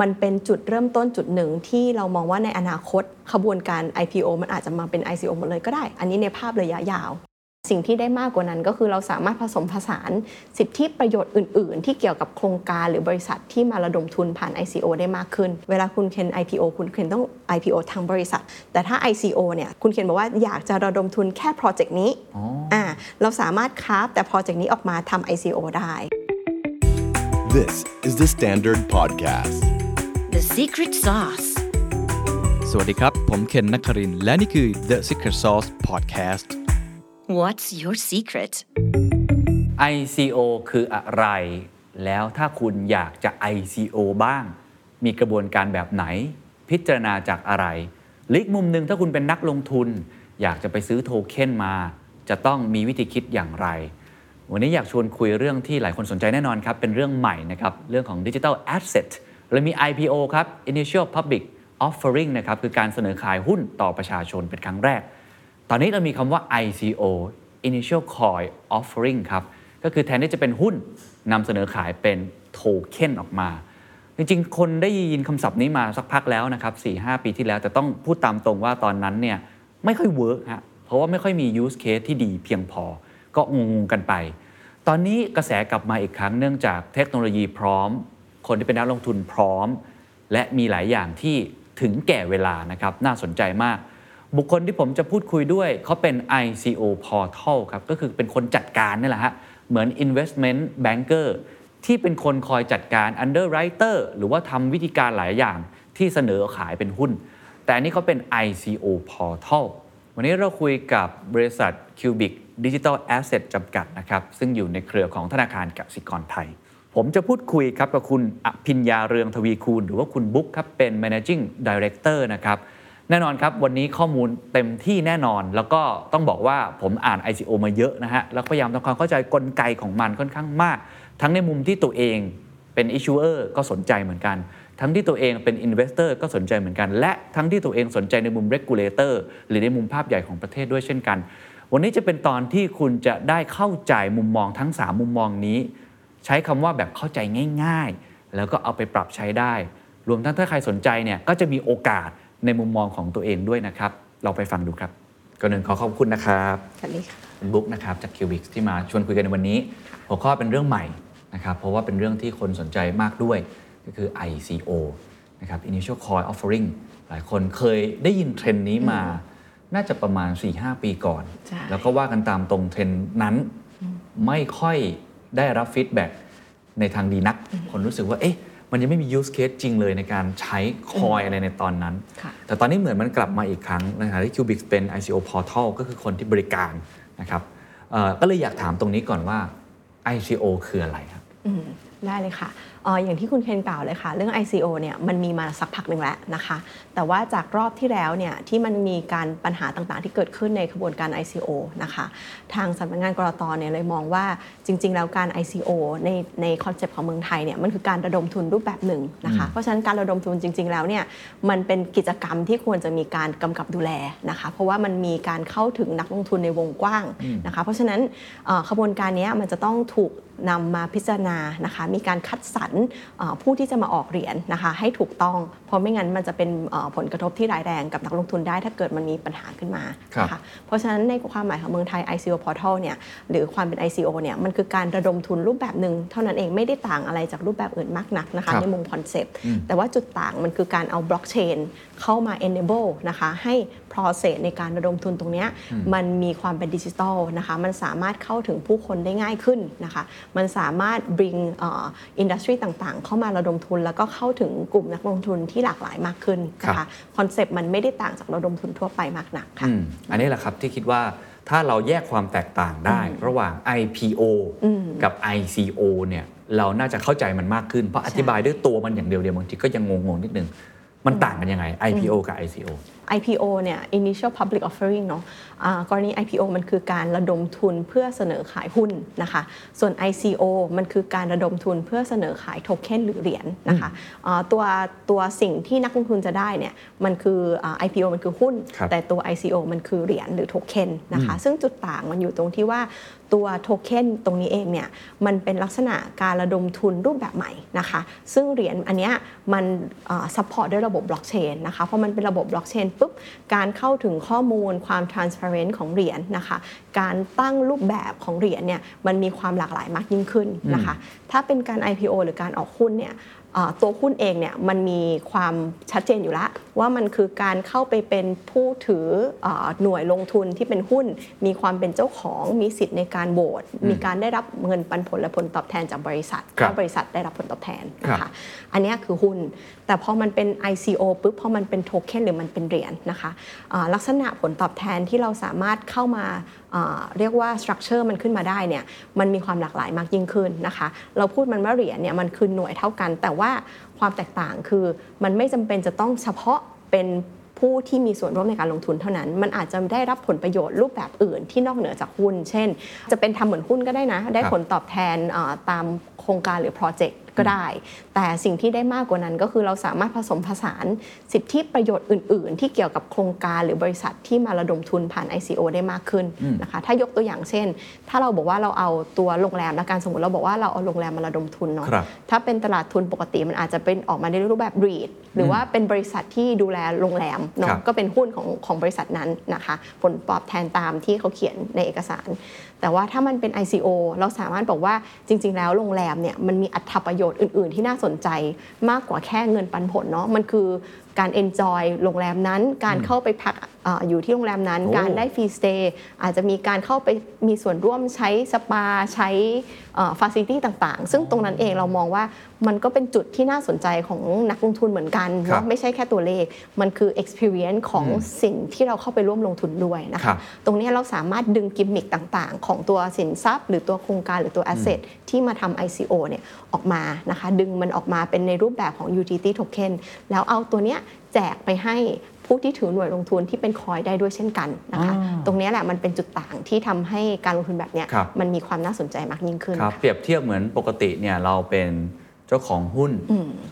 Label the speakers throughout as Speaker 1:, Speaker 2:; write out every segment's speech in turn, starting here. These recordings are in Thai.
Speaker 1: มันเป็นจุดเริ่มต้นจุดหนึ่งที่เรามองว่าในอนาคตขบวนการ IPO มันอาจจะมาเป็น ICO หมดเลยก็ได้ อันนี้ในภาพระยะยาว สิ่งที่ได้มากกว่านั้นก็คือเราสามารถผสมผสานสิทธิประโยชน์อื่น ๆ ที่เกี่ยวกับโครงการหรือบริษัทที่มาระดมทุนผ่าน ICO ได้มากขึ้น เวลาคุณเคน IPO คุณเคนต้อง IPO ทางบริษัท แต่ถ้า ICO เนี่ยคุณเคนบอกว่าอยากจะระดมทุนแค่โปรเจกต์นี้อ่าเราสามารถคราฟแต่โปรเจกต์นี้ออกมาทำ ICO ได้
Speaker 2: This is the Standard Podcast.
Speaker 3: The secret sauce.
Speaker 4: สวัสดีครับ ผมเคนนักครินทร์และนี่คือ The Secret Sauce Podcast
Speaker 3: What's your secret?
Speaker 5: ICO คืออะไร แล้วถ้าคุณอยากจะ ICO บ้าง มีกระบวนการแบบไหน พิจารณาจากอะไรหรืออีกมุมหนึ่งถ้าคุณเป็นนักลงทุน อยากจะไปซื้อโทเค็นมา จะต้องมีวิธีคิดอย่างไร วันนี้อยากชวนคุยเรื่องที่หลายคนสนใจแน่นอนครับ เป็นเรื่องใหม่นะครับ เรื่องของ Digital Asset เรามี IPO ครับ Initial Public Offering นะครับคือการเสนอขายหุ้นต่อประชาชนเป็นครั้งแรก ตอนนี้เรามีคำว่า ICO Initial Coin Offering ครับ ก็คือแทนที่จะเป็นหุ้นนำเสนอขายเป็นโทเค็นออกมา จริงๆ คนได้ยินคำศัพท์นี้มาสักพักแล้วนะครับ 4-5 ปีที่แล้วแต่ต้องพูดตามตรงว่าตอนนั้นเนี่ยไม่ค่อยเวิร์กฮะเพราะว่าไม่ค่อยมี use case ที่ดีเพียงพอ ก็งงๆกันไป ตอนนี้กระแสกลับมาอีกครั้งเนื่องจากเทคโนโลยีพร้อม คนที่เป็นนักลงทุนพร้อม และมีหลายอย่างที่ถึงแก่เวลานะครับน่าสนใจมาก บุคคลที่ผมจะพูดคุยด้วยเขาเป็น ICO Portal ครับก็คือเป็นคนจัดการนี่แหละฮะเหมือน Investment Banker ที่เป็นคนคอยจัดการ Underwriter หรือว่าทำวิธีการหลายอย่างที่เสนอขายเป็นหุ้น แต่อันนี้เขาเป็น ICO Portal วันนี้เราคุยกับบริษัท Cubic Digital Asset จำกัดนะครับ ซึ่งอยู่ในเครือของธนาคารกสิกรไทย ผมจะพูดคุยครับกับคุณอภิญญาเรืองทวีคูณ หรือว่าคุณบุ๊คครับเป็น managing director นะครับแน่นอนครับ วันนี้ข้อมูลเต็มที่แน่นอน แล้วก็ต้องบอกว่าผมอ่าน ICO มาเยอะนะฮะ แล้วพยายามทำความเข้าใจกลไกของมันค่อนข้างมาก ทั้งในมุมที่ตัวเองเป็น issuer ก็สนใจเหมือนกัน ทั้งที่ตัวเองเป็น investor ก็สนใจเหมือนกัน และทั้งที่ตัวเองสนใจในมุม regulator หรือในมุมภาพใหญ่ของประเทศด้วยเช่นกัน วันนี้จะเป็นตอนที่คุณจะได้เข้าใจมุมมองทั้ง 3 มุมมองนี้ ใช้คำว่าแบบเข้าใจง่าย ๆ แล้วก็เอาไปปรับใช้ได้ รวมทั้งถ้าใครสนใจเนี่ยก็จะมีโอกาสในมุมมองของตัวเองด้วยนะครับ เราไปฟังดูครับก่อนอื่นขอขอบคุณนะครับ
Speaker 1: สวัสดีค่ะ
Speaker 5: คุณบุ๊กนะครับจาก Cubic ที่มาชวนคุยกันในวันนี้ หัวข้อเป็นเรื่องใหม่นะครับเพราะว่าเป็นเรื่องที่คนสนใจมากด้วยก็คือ ICO นะครับ Initial Coin Offering หลายคนเคยได้ยินเทรนด์นี้มาน่าจะประมาณ 4-5 ปีก่อน
Speaker 1: ใช่
Speaker 5: แล้วก็ว่ากันตามตรงเทรนด์นั้น ไม่ค่อย ได้รับ feedback ในทางดีนัก คนรู้สึกว่าเอ๊ะมันยังไม่มี use case จริงเลยในการใช้ coin อะไรในตอนนั้น
Speaker 1: ค่ะ
Speaker 5: แต่ตอนนี้เหมือนมันกลับมาอีกครั้งนะครับที่ Cubic เป็น ICO Portal ก็คือคนที่บริการนะครับเอ่อก็เลยอยากถามตรงนี้ก่อนว่า ICO คืออะไรครับ
Speaker 1: อืมได้เลยค่ะเอ่ออย่างที่คุณเคนกล่าวเลยค่ะ เรื่อง ICO เนี่ยมันมีมาสักพักหนึ่งแล้วนะคะ แต่ว่าจากรอบที่แล้วเนี่ยที่มันมีการปัญหาต่างๆ ที่เกิดขึ้นในขบวนการ ICO นะคะ ทางสำนักงาน ก.ล.ต. เนี่ยเลยมองว่าจริง ๆ แล้วการ ICO ในใน concept ของเมืองไทยเนี่ยมันคือการระดมทุนรูปแบบหนึ่งนะคะ เพราะฉะนั้นการระดมทุนจริง ๆ แล้วเนี่ยมันเป็นกิจกรรมที่ควรจะมีการกำกับดูแลนะคะ เพราะว่ามันมีการเข้าถึงนักลงทุนในวงกว้างนะคะ เพราะฉะนั้นเอ่อขบวนการเนี้ยมันจะต้องถูกนำมาพิจารณานะคะ มีการคัดสรรเอ่อผู้ที่จะมาออกเหรียญนะคะให้ถูกต้องเพราะไม่งั้นมันจะเป็นเอ่อผลกระทบที่ร้ายแรงกับนักลงทุนได้ ถ้าเกิดมันมีปัญหาขึ้นมา
Speaker 5: ครับ
Speaker 1: นะคะเพราะฉะนั้นในความหมายของเมืองไทย ICO Portal เนี่ยหรือความเป็น ICO เนี่ยมันคือการระดมทุนรูปแบบหนึ่งเท่านั้นเองไม่ได้ต่างอะไรจากรูปแบบอื่นมากนักนะ
Speaker 5: ครั
Speaker 1: คะ
Speaker 5: บ
Speaker 1: ในมุมคอนเซปต์แต่ว่าจุดต่างมันคือการเอาบล็อกเชนเข้ามา enable นะคะให้ process ในการระดมทุนตรงเนี้ยมันมีความเป็นดิจิทัลนะคะมันสามารถเข้าถึงผู้คนได้ง่ายขึ้นนะคะมันสามารถ bring industry ต่างๆ เข้ามาระดมทุน แล้วก็เข้าถึงกลุ่มนักลงทุนที่หลากหลายมากขึ้นนะ
Speaker 5: คะ
Speaker 1: ครับ concept มันไม่ได้ต่างจากระดมทุนทั่วไปมากนักค่ะ
Speaker 5: อืมอันนี้แหละครับที่คิดว่าถ้าเราแยกความแตกต่างได้ ระหว่าง IPO กับ ICO เนี่ยเราน่าจะเข้าใจมันมากขึ้น เพราะอธิบายด้วยตัวมันอย่างเดียวเดียวบางทีก็ยังงงๆนิดนึง มันต่างกันยังไง IPO กับ ICO
Speaker 1: IPO เนี่ย initial public offering เนาะอ่ากรณี IPO มันคือการระดมทุนเพื่อเสนอขายหุ้นนะคะ ส่วน ICO มันคือการระดมทุนเพื่อเสนอขายโทเค็นหรือเหรียญนะคะอ่าตัวตัวสิ่งที่นักลงทุนจะได้เนี่ยมันคืออ่า IPO มันคือหุ้น
Speaker 5: ครับ
Speaker 1: แต่ตัว ICO มันคือเหรียญหรือโทเค็นนะคะ ซึ่งจุดต่างมันอยู่ตรงที่ว่า ตัวโทเค็นตรงนี้เองเนี่ยมันเป็นลักษณะการระดมทุนรูปแบบใหม่นะคะซึ่งเหรียญอันเนี้ยมัน support ด้วยระบบบล็อกเชนนะคะเพราะมันเป็นระบบบล็อกเชนปุ๊บการเข้าถึงข้อมูลความ transparent ของเหรียญนะคะการตั้งรูปแบบของเหรียญเนี่ยมันมีความหลากหลายมากยิ่งขึ้นนะคะถ้าเป็นการ IPO หรือการออกหุ้นเนี่ยเอ่อตัวหุ้นเองเนี่ยมันมีความชัดเจนอยู่แล้ว ว่ามันคือการเข้าไปเป็นผู้ถือเออหน่วยลงทุนที่เป็นหุ้น มีความเป็นเจ้าของมีสิทธิ์ในการโหวตมีการได้รับเงินปันผลและผลตอบแทนจากบริษัท
Speaker 5: ครับ
Speaker 1: ถ้าบริษัทได้รับผลตอบแทนนะ
Speaker 5: ครั
Speaker 1: คะ
Speaker 5: บ
Speaker 1: อันเนี้ยคือหุ้น แต่พอมันเป็น ICO ปุ๊บพอมันเป็นโทเค็นหรือมันเป็นเหรียญนะคะเอ่อลักษณะผลตอบแทนที่เราสามารถเข้ามาเอ่อเรียกว่าสตรัคเจอร์มันขึ้นมาได้เนี่ยมันมีความหลากหลายมากยิ่งขึ้นนะคะ เราพูดมันว่าเหรียญเนี่ยมันคือหน่วยเท่ากัน แต่ว่า ความแตกต่างคือมันไม่จำเป็นจะต้องเฉพาะเป็นผู้ที่มีส่วนร่วมในการลงทุนเท่านั้น มันอาจจะได้รับผลประโยชน์รูปแบบอื่นที่นอกเหนือจากหุ้น เช่น จะเป็นทำเหมือนหุ้นก็ได้นะ ได้ผลตอบแทนตามโครงการหรือโปรเจกต์ ก็ได้ แต่สิ่งที่ได้มากกว่านั้นก็คือเราสามารถผสมผสานสิทธิประโยชน์อื่น ๆ ที่เกี่ยวกับโครงการหรือบริษัทที่มาระดมทุนผ่าน ICO ได้มากขึ้นนะคะถ้ายกตัวอย่างเช่น ถ้าเราบอกว่าเราเอาตัวโรงแรมและการสมมติเราบอกว่าเราเอาโรงแรมมาระดมทุนเนาะ
Speaker 5: ครับ
Speaker 1: ถ้าเป็นตลาดทุนปกติมันอาจจะเป็นออกมาในรูปแบบ REIT หรือว่าเป็นบริษัทที่ดูแลโรงแรม
Speaker 5: ครั
Speaker 1: เนาะ
Speaker 5: บ
Speaker 1: ก็เป็นหุ้นของของบริษัทนั้นนะคะ ผลตอบแทนตามที่เขาเขียนในเอกสาร แต่ว่าถ้ามันเป็น ICO เราสามารถบอกว่าจริง ๆ แล้วโรงแรมเนี่ยมันมีอัตประโยชน์อื่น ๆ ที่น่าสนใจมากกว่าแค่เงินปันผลเนาะมันคือการ enjoy โรงแรมนั้นการเข้าไปพัก อออยู่ที่โรงแรมนั้น
Speaker 5: โอ้
Speaker 1: การได้ฟรีสเตย์อาจจะมีการเข้าไปมีส่วนร่วมใช้สปาใช้ facility ต่างๆ ซึ่งตรงนั้นเองเรามองว่ามันก็เป็นจุดที่น่าสนใจของนักลงทุนเหมือนกัน
Speaker 5: ครับ
Speaker 1: เนาะไม่ใช่แค่ตัวเลข มันคือ experience ของสิ่งที่เราเข้าไปร่วมลงทุนด้วยนะ
Speaker 5: คะ
Speaker 1: ครั
Speaker 5: บ
Speaker 1: ตรงนี้เราสามารถดึงกิมมิคต่างๆ ของตัวสินทรัพย์ หรือตัวโครงการหรือตัว asset ที่มาทำ ICO เนี่ยออกมานะคะดึงมันออกมาเป็นในรูปแบบของ utility token แล้วเอาตัวเนี้ยแจกไปให้ ผู้ที่ถือหน่วยลงทุนที่เป็น coin ได้ด้วยเช่นกันนะคะ ตรงเนี้ยแหละมันเป็นจุดต่างที่ทำให้การลงทุนแบบเนี้ย
Speaker 5: ครับ
Speaker 1: มันมีความน่าสนใจมากยิ่งขึ้น
Speaker 5: ครับ
Speaker 1: ค่ะ
Speaker 5: เปรียบเทียบเหมือนปกติเนี่ยเราเป็นเจ้าของหุ้น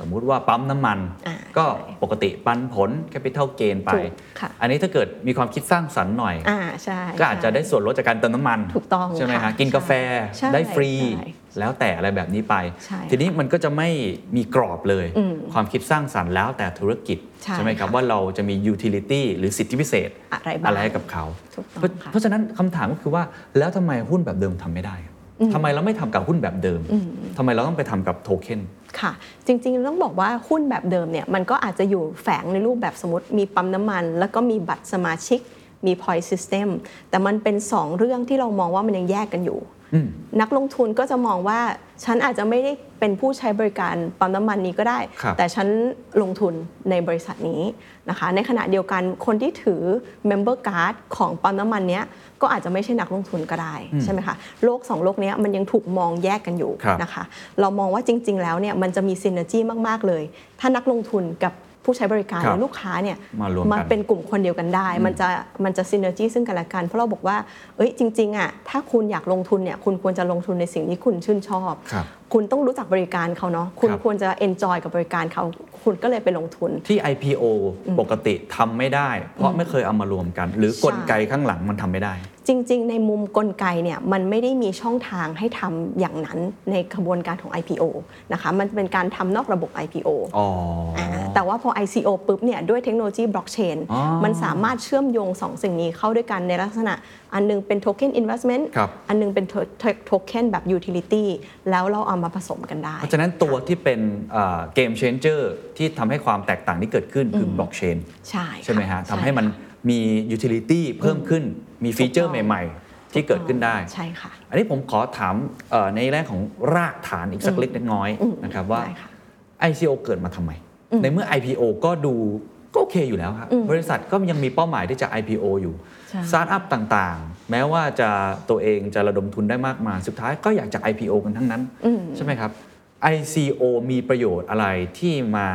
Speaker 5: สมมุติว่าปั๊มน้ำมัน
Speaker 1: อ่า
Speaker 5: ก็
Speaker 1: ใช่
Speaker 5: ปกติปันผลแคปิต a ลเกนไป
Speaker 1: ถูกค่ะ
Speaker 5: อันนี้ถ้าเกิดมีความคิดสร้างสรรค์หน่อย
Speaker 1: อ่าใช่
Speaker 5: ก็อาจจะได้ส่วนลดจากการเติมน้ำมัน
Speaker 1: ถูกต้อง
Speaker 5: ใช่ไหม
Speaker 1: ค่ะ
Speaker 5: ฮะกินกาแฟ
Speaker 1: ใช่
Speaker 5: ได้ฟรี
Speaker 1: ใช่
Speaker 5: แล้วแต่อะไรแบบนี้ไป
Speaker 1: ใช่
Speaker 5: ทีนี้มันก็จะไม่มีกรอบเลย
Speaker 1: อืม
Speaker 5: ความคิดสร้างสรรค์แล้วแต่ธุรกิจ
Speaker 1: ใช่
Speaker 5: ไหมครับ
Speaker 1: ค่ะ
Speaker 5: ว่าเราจะมี utility หรือสิทธิพิเศษ
Speaker 1: อะไรบ้าง
Speaker 5: อะไรให้กับเขา
Speaker 1: ถูกต้อง
Speaker 5: เพราะ
Speaker 1: ค่ะ
Speaker 5: เพราะฉะนั้นคำถามก็คือว่าแล้วทำไมหุ้นแบบเดิมทำไม่ได้ทำไมเราไม่ทำกับหุ้นแบบเดิมทำไมเราต้องไปทำกับโทเค็น
Speaker 1: ค่ะ จริงๆต้องบอกว่าหุ้นแบบเดิมเนี่ยมันก็อาจจะอยู่แฝงในรูปแบบสมมติมีปั๊มน้ำมัน แล้วก็มีบัตรสมาชิกมี point system แต่มันเป็น 2 เรื่องที่เรามองว่ามันยังแยกกันอยู่ นักลงทุนก็จะมองว่าฉันอาจจะไม่ได้เป็นผู้ใช้บริการปั๊มน้ำมันนี้ก็ได้
Speaker 5: ครับ
Speaker 1: แต่ฉันลงทุนในบริษัทนี้นะคะ ในขณะเดียวกันคนที่ถือ member card ของปั๊มน้ำมันเนี้ยก็อาจจะไม่ใช่นักลงทุนก็ได้ใช่ไหมคะโลกสองโลกเนี้ยมันยังถูกมองแยกกันอยู่
Speaker 5: ครับ
Speaker 1: นะคะ เรามองว่าจริง ๆ แล้วเนี่ยมันจะมี synergy มาก ๆ เลย ถ้านักลงทุนกับ ผู้ใช้บริการ
Speaker 5: ครั
Speaker 1: ห
Speaker 5: บ
Speaker 1: รือลูกค้าเนี่ย
Speaker 5: มารวมกัน
Speaker 1: เป็นกลุ่มคนเดียวกันได้ มันจะมันจะ synergy ซึ่งกันและกัน เพราะเราบอกว่าเอ้ยจริงๆอะถ้าคุณอยากลงทุนเนี่ยคุณควรจะลงทุนในสิ่งที่คุณชื่นชอบ
Speaker 5: ครับ
Speaker 1: คุณต้องรู้จักบริการเขาเนาะคุณ
Speaker 5: ครับ
Speaker 1: ควรจะ enjoy กับบริการเขาคุณก็เลยไปลงทุน
Speaker 5: ที่ IPO ปกติทำไม่ได้ เพราะไม่เคยเอามารวมกัน หรือกลไกข้างหลังมันทำไม่ได้
Speaker 1: จริง ๆ ในมุมกลไกเนี่ยมันไม่ได้มีช่องทางให้ทำอย่างนั้นในกระบวนการของ IPO นะคะมันเป็นการทำนอกระบบ IPO
Speaker 5: อ๋ออา
Speaker 1: แต่ว่าพอ ICO ปุ๊บเนี่ยด้วยเทคโนโลยีบล็อกเชน
Speaker 5: อ๋อ
Speaker 1: มันสามารถเชื่อมโยงสองสิ่งนี้เข้าด้วยกันในลักษณะ อันหนึ่งเป็น token investment ค
Speaker 5: รับ
Speaker 1: อันหนึ่งเป็นโทเค็นแบบ utility แล้วเราเอามาผสมกันได้
Speaker 5: เพราะฉะนั้นตัวที่เป็น game changer ที่ทำให้ความแตกต่างที่เกิดขึ้นคือบล็อกเชน
Speaker 1: ใช่
Speaker 5: ใช่ไหมฮะ
Speaker 1: ค่ะ
Speaker 5: ทำให้มันมี utility เพิ่มขึ้นมีฟีเจอร์ใหม่ ๆที่เกิดขึ้นได้
Speaker 1: ใช่ค่ะ
Speaker 5: อันนี้ผมขอถามเอ่อในแรกของรากฐานอีกสักเล็กน้อย
Speaker 1: อืม
Speaker 5: นะครับว่า
Speaker 1: ได้ค่ะ
Speaker 5: ICO เกิดมาทำไม ในเมื่อ IPO ก็ดูก็โอเคอยู่แล้วครับบริษัทก็ยังมีเป้าหมายที่จะ IPO อยู่
Speaker 1: ใช่
Speaker 5: สตาร์ทอัพต่างๆ แม้ว่าจะตัวเองจะระดมทุนได้มากมายสุดท้ายก็อยากจะ IPO กันทั้งนั้น ใช่ไหมครับ ICO มีประโยชน์อะไรที่มา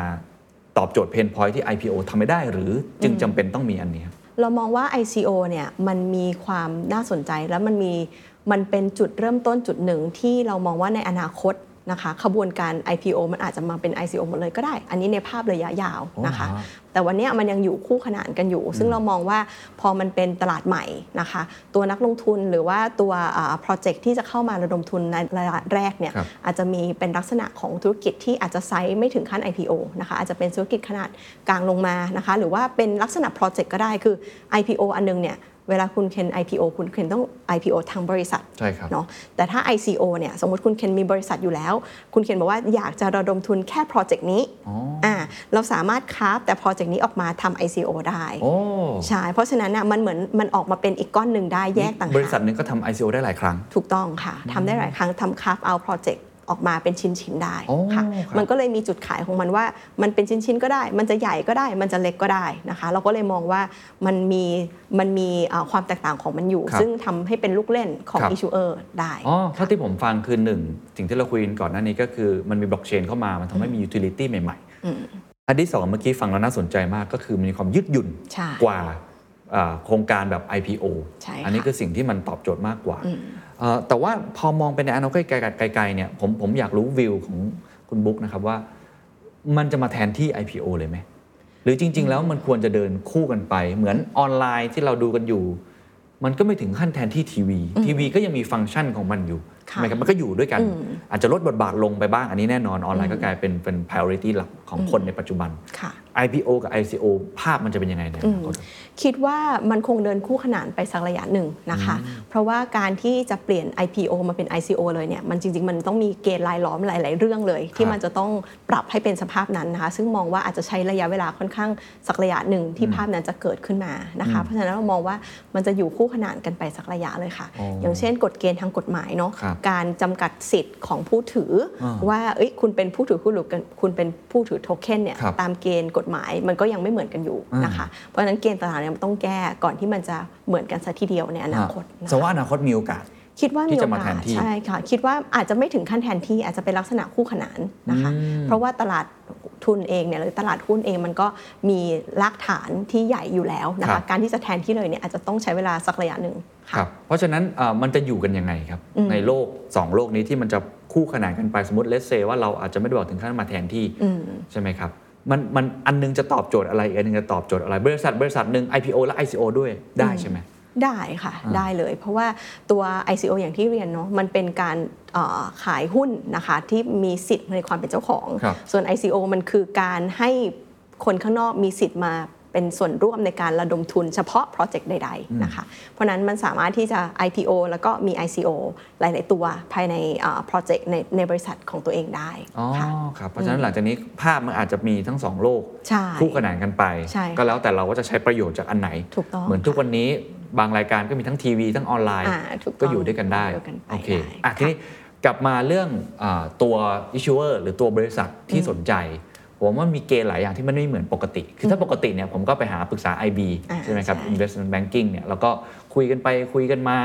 Speaker 5: ตอบโจทย์ pain point ที่ IPO ทำไม่ได้หรือจึงจำเป็นต้องมีอันนี้ครับ
Speaker 1: เรามองว่า ICO เนี่ยมันมีความน่าสนใจแล้วมันมีมันเป็นจุดเริ่มต้นจุดหนึ่งที่เรามองว่าในอนาคต นะคะขบวนการ IPO มันอาจจะมาเป็น ICO หมดเลยก็ได้ อันนี้ในภาพระยะยาวนะคะ
Speaker 5: อ๋อ
Speaker 1: แต่วันเนี้ยมันยังอยู่คู่ขนานกันอยู่ ซึ่งเรามองว่าพอมันเป็นตลาดใหม่นะคะ ตัวนักลงทุนหรือว่าตัวโปรเจกต์ที่จะเข้ามาระดมทุนในระยะแรกเนี่ย
Speaker 5: ครับ
Speaker 1: อาจจะมีเป็นลักษณะของธุรกิจที่อาจจะไซส์ไม่ถึงขั้น IPO นะคะอาจจะเป็นธุรกิจขนาดกลางลงมานะคะ หรือว่าเป็นลักษณะโปรเจกต์ก็ได้คือ IPO อันนึงเนี่ย เวลาคุณเคน IPO คุณเคนต้อง IPO ทางบริษัท
Speaker 5: ใช่ครับ
Speaker 1: เนาะแต่ถ้า ICO เนี่ยสมมติคุณเคนมีบริษัทอยู่แล้ว คุณเคนบอกว่าอยากจะระดมทุนแค่โปรเจกต์นี้
Speaker 5: อ๋ออ่่า
Speaker 1: เราสามารถคราฟแต่โปรเจกต์นี้ออกมาทำ ICO ได้
Speaker 5: โอ้
Speaker 1: ใช่เพราะฉะนั้นน่ะมันเหมือนมันออกมาเป็นอีกก้อนหนึ่งได้แยกต่างหาก
Speaker 5: บริษัทหนึงก็ทำ ICO ได้หลายครั้ง
Speaker 1: ถูกต้องค่ะทำได้หลายครั้งทำคราฟเอาโปรเจกต์ ออกมาเป็นชิ้นๆได้
Speaker 5: โอ้
Speaker 1: ค่ะ
Speaker 5: ครับ
Speaker 1: มันก็เลยมีจุดขายของมันว่า มันเป็นชิ้นๆก็ได้ มันจะใหญ่ก็ได้ มันจะเล็กก็ได้นะคะ เราก็เลยมองว่ามันมีมันมีเอ่อความแตกต่างของมันอยู่
Speaker 5: ครับ
Speaker 1: ซึ่งทำให้เป็นลูกเล่นของ
Speaker 5: ครับ
Speaker 1: issuer ได้
Speaker 5: อ๋อเท่าที่ผมฟังคือหนึ่งสิ่งที่เราคุยกันก่อนหน้านี้ก็คือมันมีบล็อกเชนเข้ามามันทำให้มี utility ใหม่ๆอันที่สองเมื่อกี้ฟังแล้วน่าสนใจมากก็คือมีความยืดหยุ่น
Speaker 1: ใช่
Speaker 5: กว่าอ่าโครงการแบบ IPO
Speaker 1: ใช่ค่ะ
Speaker 5: อันนี้คือสิ่งที่มันตอบโจทย์มากกว่าเอ่อ แต่ว่าพอมองไปในอนาคตไกลๆเนี่ยผมผมอยากรู้วิวของคุณบุ๊กนะครับว่ามันจะมาแทนที่ IPO เลยไหม หรือจริง ๆ แล้วมันควรจะเดินคู่กันไป เหมือนออนไลน์ที่เราดูกันอยู่ มันก็ไม่ถึงขั้นแทนที่ทีวีทีวีก็ยังมีฟังก์ชันของมันอยู่
Speaker 1: ค่ะ
Speaker 5: ใช่ไหมครับมันก็อยู่ด้วยกัน อาจจะลดบทบาทลงไปบ้างอันนี้แน่นอนออนไลน์ก็กลายเป็นเป็น priority หลักของคนในปัจจุบัน
Speaker 1: ค่ะ
Speaker 5: IPO กับ ICO ภาพมันจะเป็นยังไงเนี่ย
Speaker 1: คิดว่ามันคงเดินคู่ขนานไปสักระยะหนึ่งนะคะ เพราะว่าการที่จะเปลี่ยน IPO มาเป็น ICO เลยเนี่ยมันจริง ๆ มันต้องมีเกณฑ์รายล้อมหลาย ๆ เรื่องเลย ที่มันจะต้องปรับให้เป็นสภาพนั้นนะคะ ซึ่งมองว่าอาจจะใช้ระยะเวลาค่อนข้างสักระยะหนึ่งที่ภาพนั้นจะเกิดขึ้นมานะคะ เพราะฉะนั้นเรามองว่ามันจะอยู่คู่ขนานกันไปสักระยะเลยค่ะ
Speaker 5: อ๋อ
Speaker 1: อ
Speaker 5: อย่าง
Speaker 1: เช่น กฎเกณฑ์ทางกฎหมายเนาะ
Speaker 5: ครับ
Speaker 1: การจำกัดสิทธิ์ของผู้ถืออว่าเอ้ยคุณเป็นผู้ถือหุ้นหรือคุณเป็นผู้ถือโทเค็นเนี่ย
Speaker 5: ครับ
Speaker 1: ตามเกณฑ์กฎหมายมันก็ยังไม่เหมือนกันอยู่นะคะเพราะฉะนั้นเกณฑ์ต่างๆเนี่ยมันต้องแก้ก่อนที่มันจะเหมือนกันสัทีเดียวในอนาคตนะคะ
Speaker 5: สมมติว่าอนาคตมีโอกาส
Speaker 1: คิดว่า
Speaker 5: ที่
Speaker 1: มีโอ
Speaker 5: จะมาแท
Speaker 1: กาส
Speaker 5: นที่
Speaker 1: ใช่ค่ะคิดว่าอาจจะไม่ถึงขั้นแทนที่อาจจะเป็นลักษณะคู่ขนานนะคะ เพราะว่าตลาดทุนเองเนี่ยหรือตลาดหุ้นเองมันก็มีรากฐานที่ใหญ่อยู่แล้วนะ
Speaker 5: ครั
Speaker 1: คะ
Speaker 5: บ
Speaker 1: การที่จะแทนที่เลยเนี่ยอาจจะต้องใช้เวลาสักระยะหนึ่ง
Speaker 5: ค
Speaker 1: ค่ะ
Speaker 5: รับเพราะฉะนั้นเอ่อมันจะอยู่กันยังไงครับในโลก 2 โลกนี้ที่มันจะคู่ขนานกันไปสมมติเลสเซว่าเราอาจจะไม่ได้บอกถึงขั้นมาแทนที่ใช่ไหมครับ มันมันอันนึงจะตอบโจทย์อะไรอีกอันนึงจะตอบโจทย์อะไร บริษัทบริษัทหนึ่ง IPO และ ICO ด้วยได้ใช่ไหม
Speaker 1: ได้ค่ะ ได้เลยเพราะว่าตัว ICO อย่างที่เรียนเนาะมันเป็นการเอ่อขายหุ้นนะคะที่มีสิทธิ์ในความเป็นเจ้าของ
Speaker 5: ครับ
Speaker 1: ส่วน ICO มันคือการให้คนข้างนอกมีสิทธิ์มา เป็นส่วนร่วมในการระดมทุนเฉพาะโปรเจกต์ใด ๆ นะคะ เพราะฉะนั้นมันสามารถที่จะ IPO แล้วก็มี ICO หลาย ๆ ตัวภายในโปรเจกต์ในในบริษัทของตัวเองได้
Speaker 5: อ๋อ
Speaker 1: ค่ะ
Speaker 5: ครับเพราะฉะนั้นหลังจากนี้ภาพมันอาจจะมีทั้งสองโลก
Speaker 1: ใช่
Speaker 5: คู่ขนานกันไป
Speaker 1: ใช่ค่ะ
Speaker 5: ก็แล้วแต่เราว่าจะใช้ประโยชน์จากอันไหน
Speaker 1: ถูกต้อง
Speaker 5: เหมือนทุกวันนี้บางรายการก็มีทั้งทีวีทั้งออนไลน์
Speaker 1: อ่าถูกต้อง
Speaker 5: ก็อยู่ด้วยกันได้
Speaker 1: อยู่ด้วยกันไป
Speaker 5: โอเค
Speaker 1: ได้
Speaker 5: อะ
Speaker 1: ค่ะ
Speaker 5: ทีนี้กลับมาเรื่องอาตัว issuer หรือตัวบริษัทที่สนใจ ผมว่ามีเกณฑ์หลายอย่างที่มันไม่เหมือนปกติ คือถ้าปกติเนี่ยผมก็ไปหาปรึกษา IB
Speaker 1: อ่า
Speaker 5: ใช่ไหมครับ
Speaker 1: ใช่
Speaker 5: investment banking เนี่ยแล้วก็คุยกันไปคุยกันมา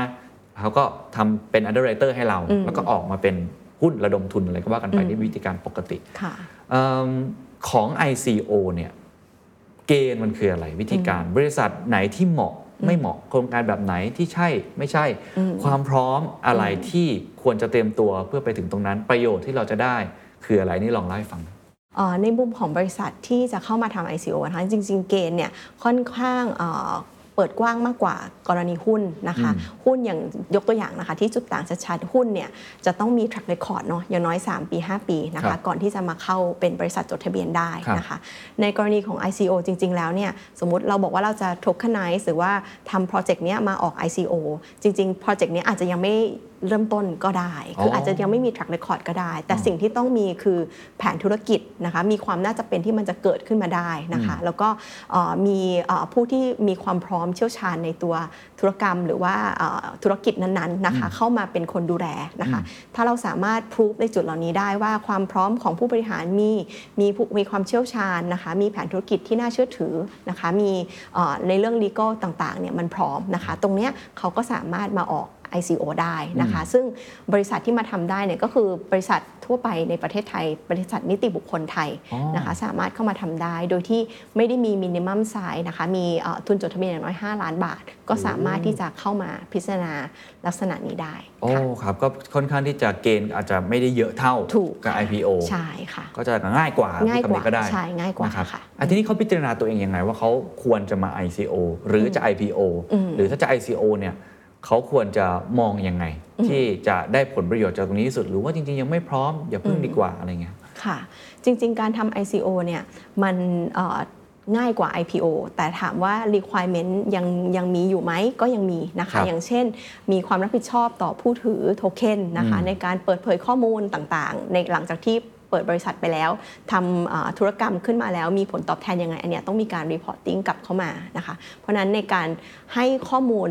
Speaker 5: เขาก็ทำเป็น underwriter ให้เรา แล้วก็ออกมาเป็นหุ้นระดมทุนอะไรก็ว่ากันไปด้วยวิธีการปกติ
Speaker 1: ค่ะ
Speaker 5: เอิ่มของ ICO เนี่ยเกณฑ์มันคืออะไรวิธีการบริษัทไหนที่เหมาะไม่เหมาะโครงการแบบไหนที่ใช่ไม่ใช่ ความพร้อมอะไรที่ควรจะเตรียมตัวเพื่อไปถึงตรงนั้นประโยชน์ที่เราจะได้ คืออะไรนี่ลองเล่าให้ฟัง
Speaker 1: เอ่อ ในมุมของบริษัทที่จะเข้ามาทำ ICO นะคะจริง ๆ เกณฑ์เนี่ยค่อนข้างเอ่อเปิดกว้างมากกว่ากรณีหุ้นนะคะ หุ้นอย่างยกตัวอย่างนะคะ ที่จุดต่างชัดๆหุ้นเนี่ยจะต้องมี track record เนาะอย่างน้อย 3 ปี 5 ปีนะ
Speaker 5: ครั
Speaker 1: คะ
Speaker 5: บ
Speaker 1: ก่อนที่จะมาเข้าเป็นบริษัทจดทะเบียนได้
Speaker 5: ครับ
Speaker 1: นะคะ ในกรณีของ ICO จริง ๆ แล้วเนี่ยสมมุติเราบอกว่าเราจะ tokenize หรือว่าทำโปรเจกต์เนี้ยมาออก ICO จริงๆโปรเจกต์เนี้ยอาจจะยังไม่ เริ่มต้นก็ได้ คืออาจจะยังไม่มี track record ก็ได้ แต่สิ่งที่ต้องมีคือแผนธุรกิจนะคะ มีความน่าจะเป็นที่มันจะเกิดขึ้นมาได้นะคะ แล้วก็เอ่อมีเอ่อผู้ที่มีความพร้อมเชี่ยวชาญในตัวธุรกรรมหรือว่าเอ่อธุรกิจนั้นๆนะคะ เข้ามาเป็นคนดูแลนะคะ ถ้าเราสามารถพิสูจในจุดเหล่านี้ได้ว่าความพร้อมของผู้บริหารมีมีผู้มีความเชี่ยวชาญนะคะ มีแผนธุรกิจที่น่าเชื่อถือนะคะ มีเอ่อในเรื่อง legal ต่างๆเนี่ยมันพร้อมนะคะ ตรงเนี้ยเขาก็สามารถมาออก ICO ได้นะคะ ซึ่งบริษัทที่มาทำได้เนี่ยก็คือบริษัททั่วไปในประเทศไทย บริษัทนิติบุคคลไทย
Speaker 5: อ๋อ
Speaker 1: นะคะสามารถเข้ามาทำได้ โดยที่ไม่ได้มี minimum size นะคะมีเอ่อทุนจดทะเบียนอย่างน้อย 5 ล้านบาท ก็สามารถที่จะเข้ามาพิจารณาลักษณะนี้ได้
Speaker 5: โอ้
Speaker 1: ค่ะ
Speaker 5: ครับก็ค่อนข้างที่จะเกณฑ์อาจจะไม่ได้เยอะเท่า
Speaker 1: ถูก
Speaker 5: กับ
Speaker 1: ค่ะ
Speaker 5: IPO
Speaker 1: ใช่ค่ะ
Speaker 5: ก็จะง่ายกว่า
Speaker 1: ง่ายกว่า
Speaker 5: พูดคำนี้ก็ได้
Speaker 1: ใช่ง่ายกว่า
Speaker 5: นะครับ
Speaker 1: ค่ะ
Speaker 5: อันที่นี้เขาพิจารณาตัวเองยังไงว่าเขาควรจะมา ICO หรือจะ IPO หรือถ้าจะ ICO เนี่ย เขาควรจะมองยังไง ที่จะได้ผลประโยชน์จากตรงนี้ที่สุด หรือว่าจริง ๆ ยังไม่พร้อมอย่าเพิ่งดีกว่าอะไรเงี้ย
Speaker 1: ค่ะ จริง ๆ การทำ ICO เนี่ยมันเอ่อง่ายกว่า IPO แต่ถามว่า requirement ยังยังมีอยู่ไหมก็ยังมีนะ
Speaker 5: ครั
Speaker 1: คะ
Speaker 5: บ
Speaker 1: อย่างเช่น มีความรับผิดชอบต่อผู้ถือโทเค็นนะคะ
Speaker 5: อืม
Speaker 1: ในการเปิดเผยข้อมูลต่างๆ ในหลังจากที่เปิดบริษัทไปแล้วทำเอ่อธุรกรรมขึ้นมาแล้วมีผลตอบแทนยังไงอันเนี้ยต้องมีการ reporting กลับเข้ามานะคะเพราะฉะนั้นในการให้ข้อมูล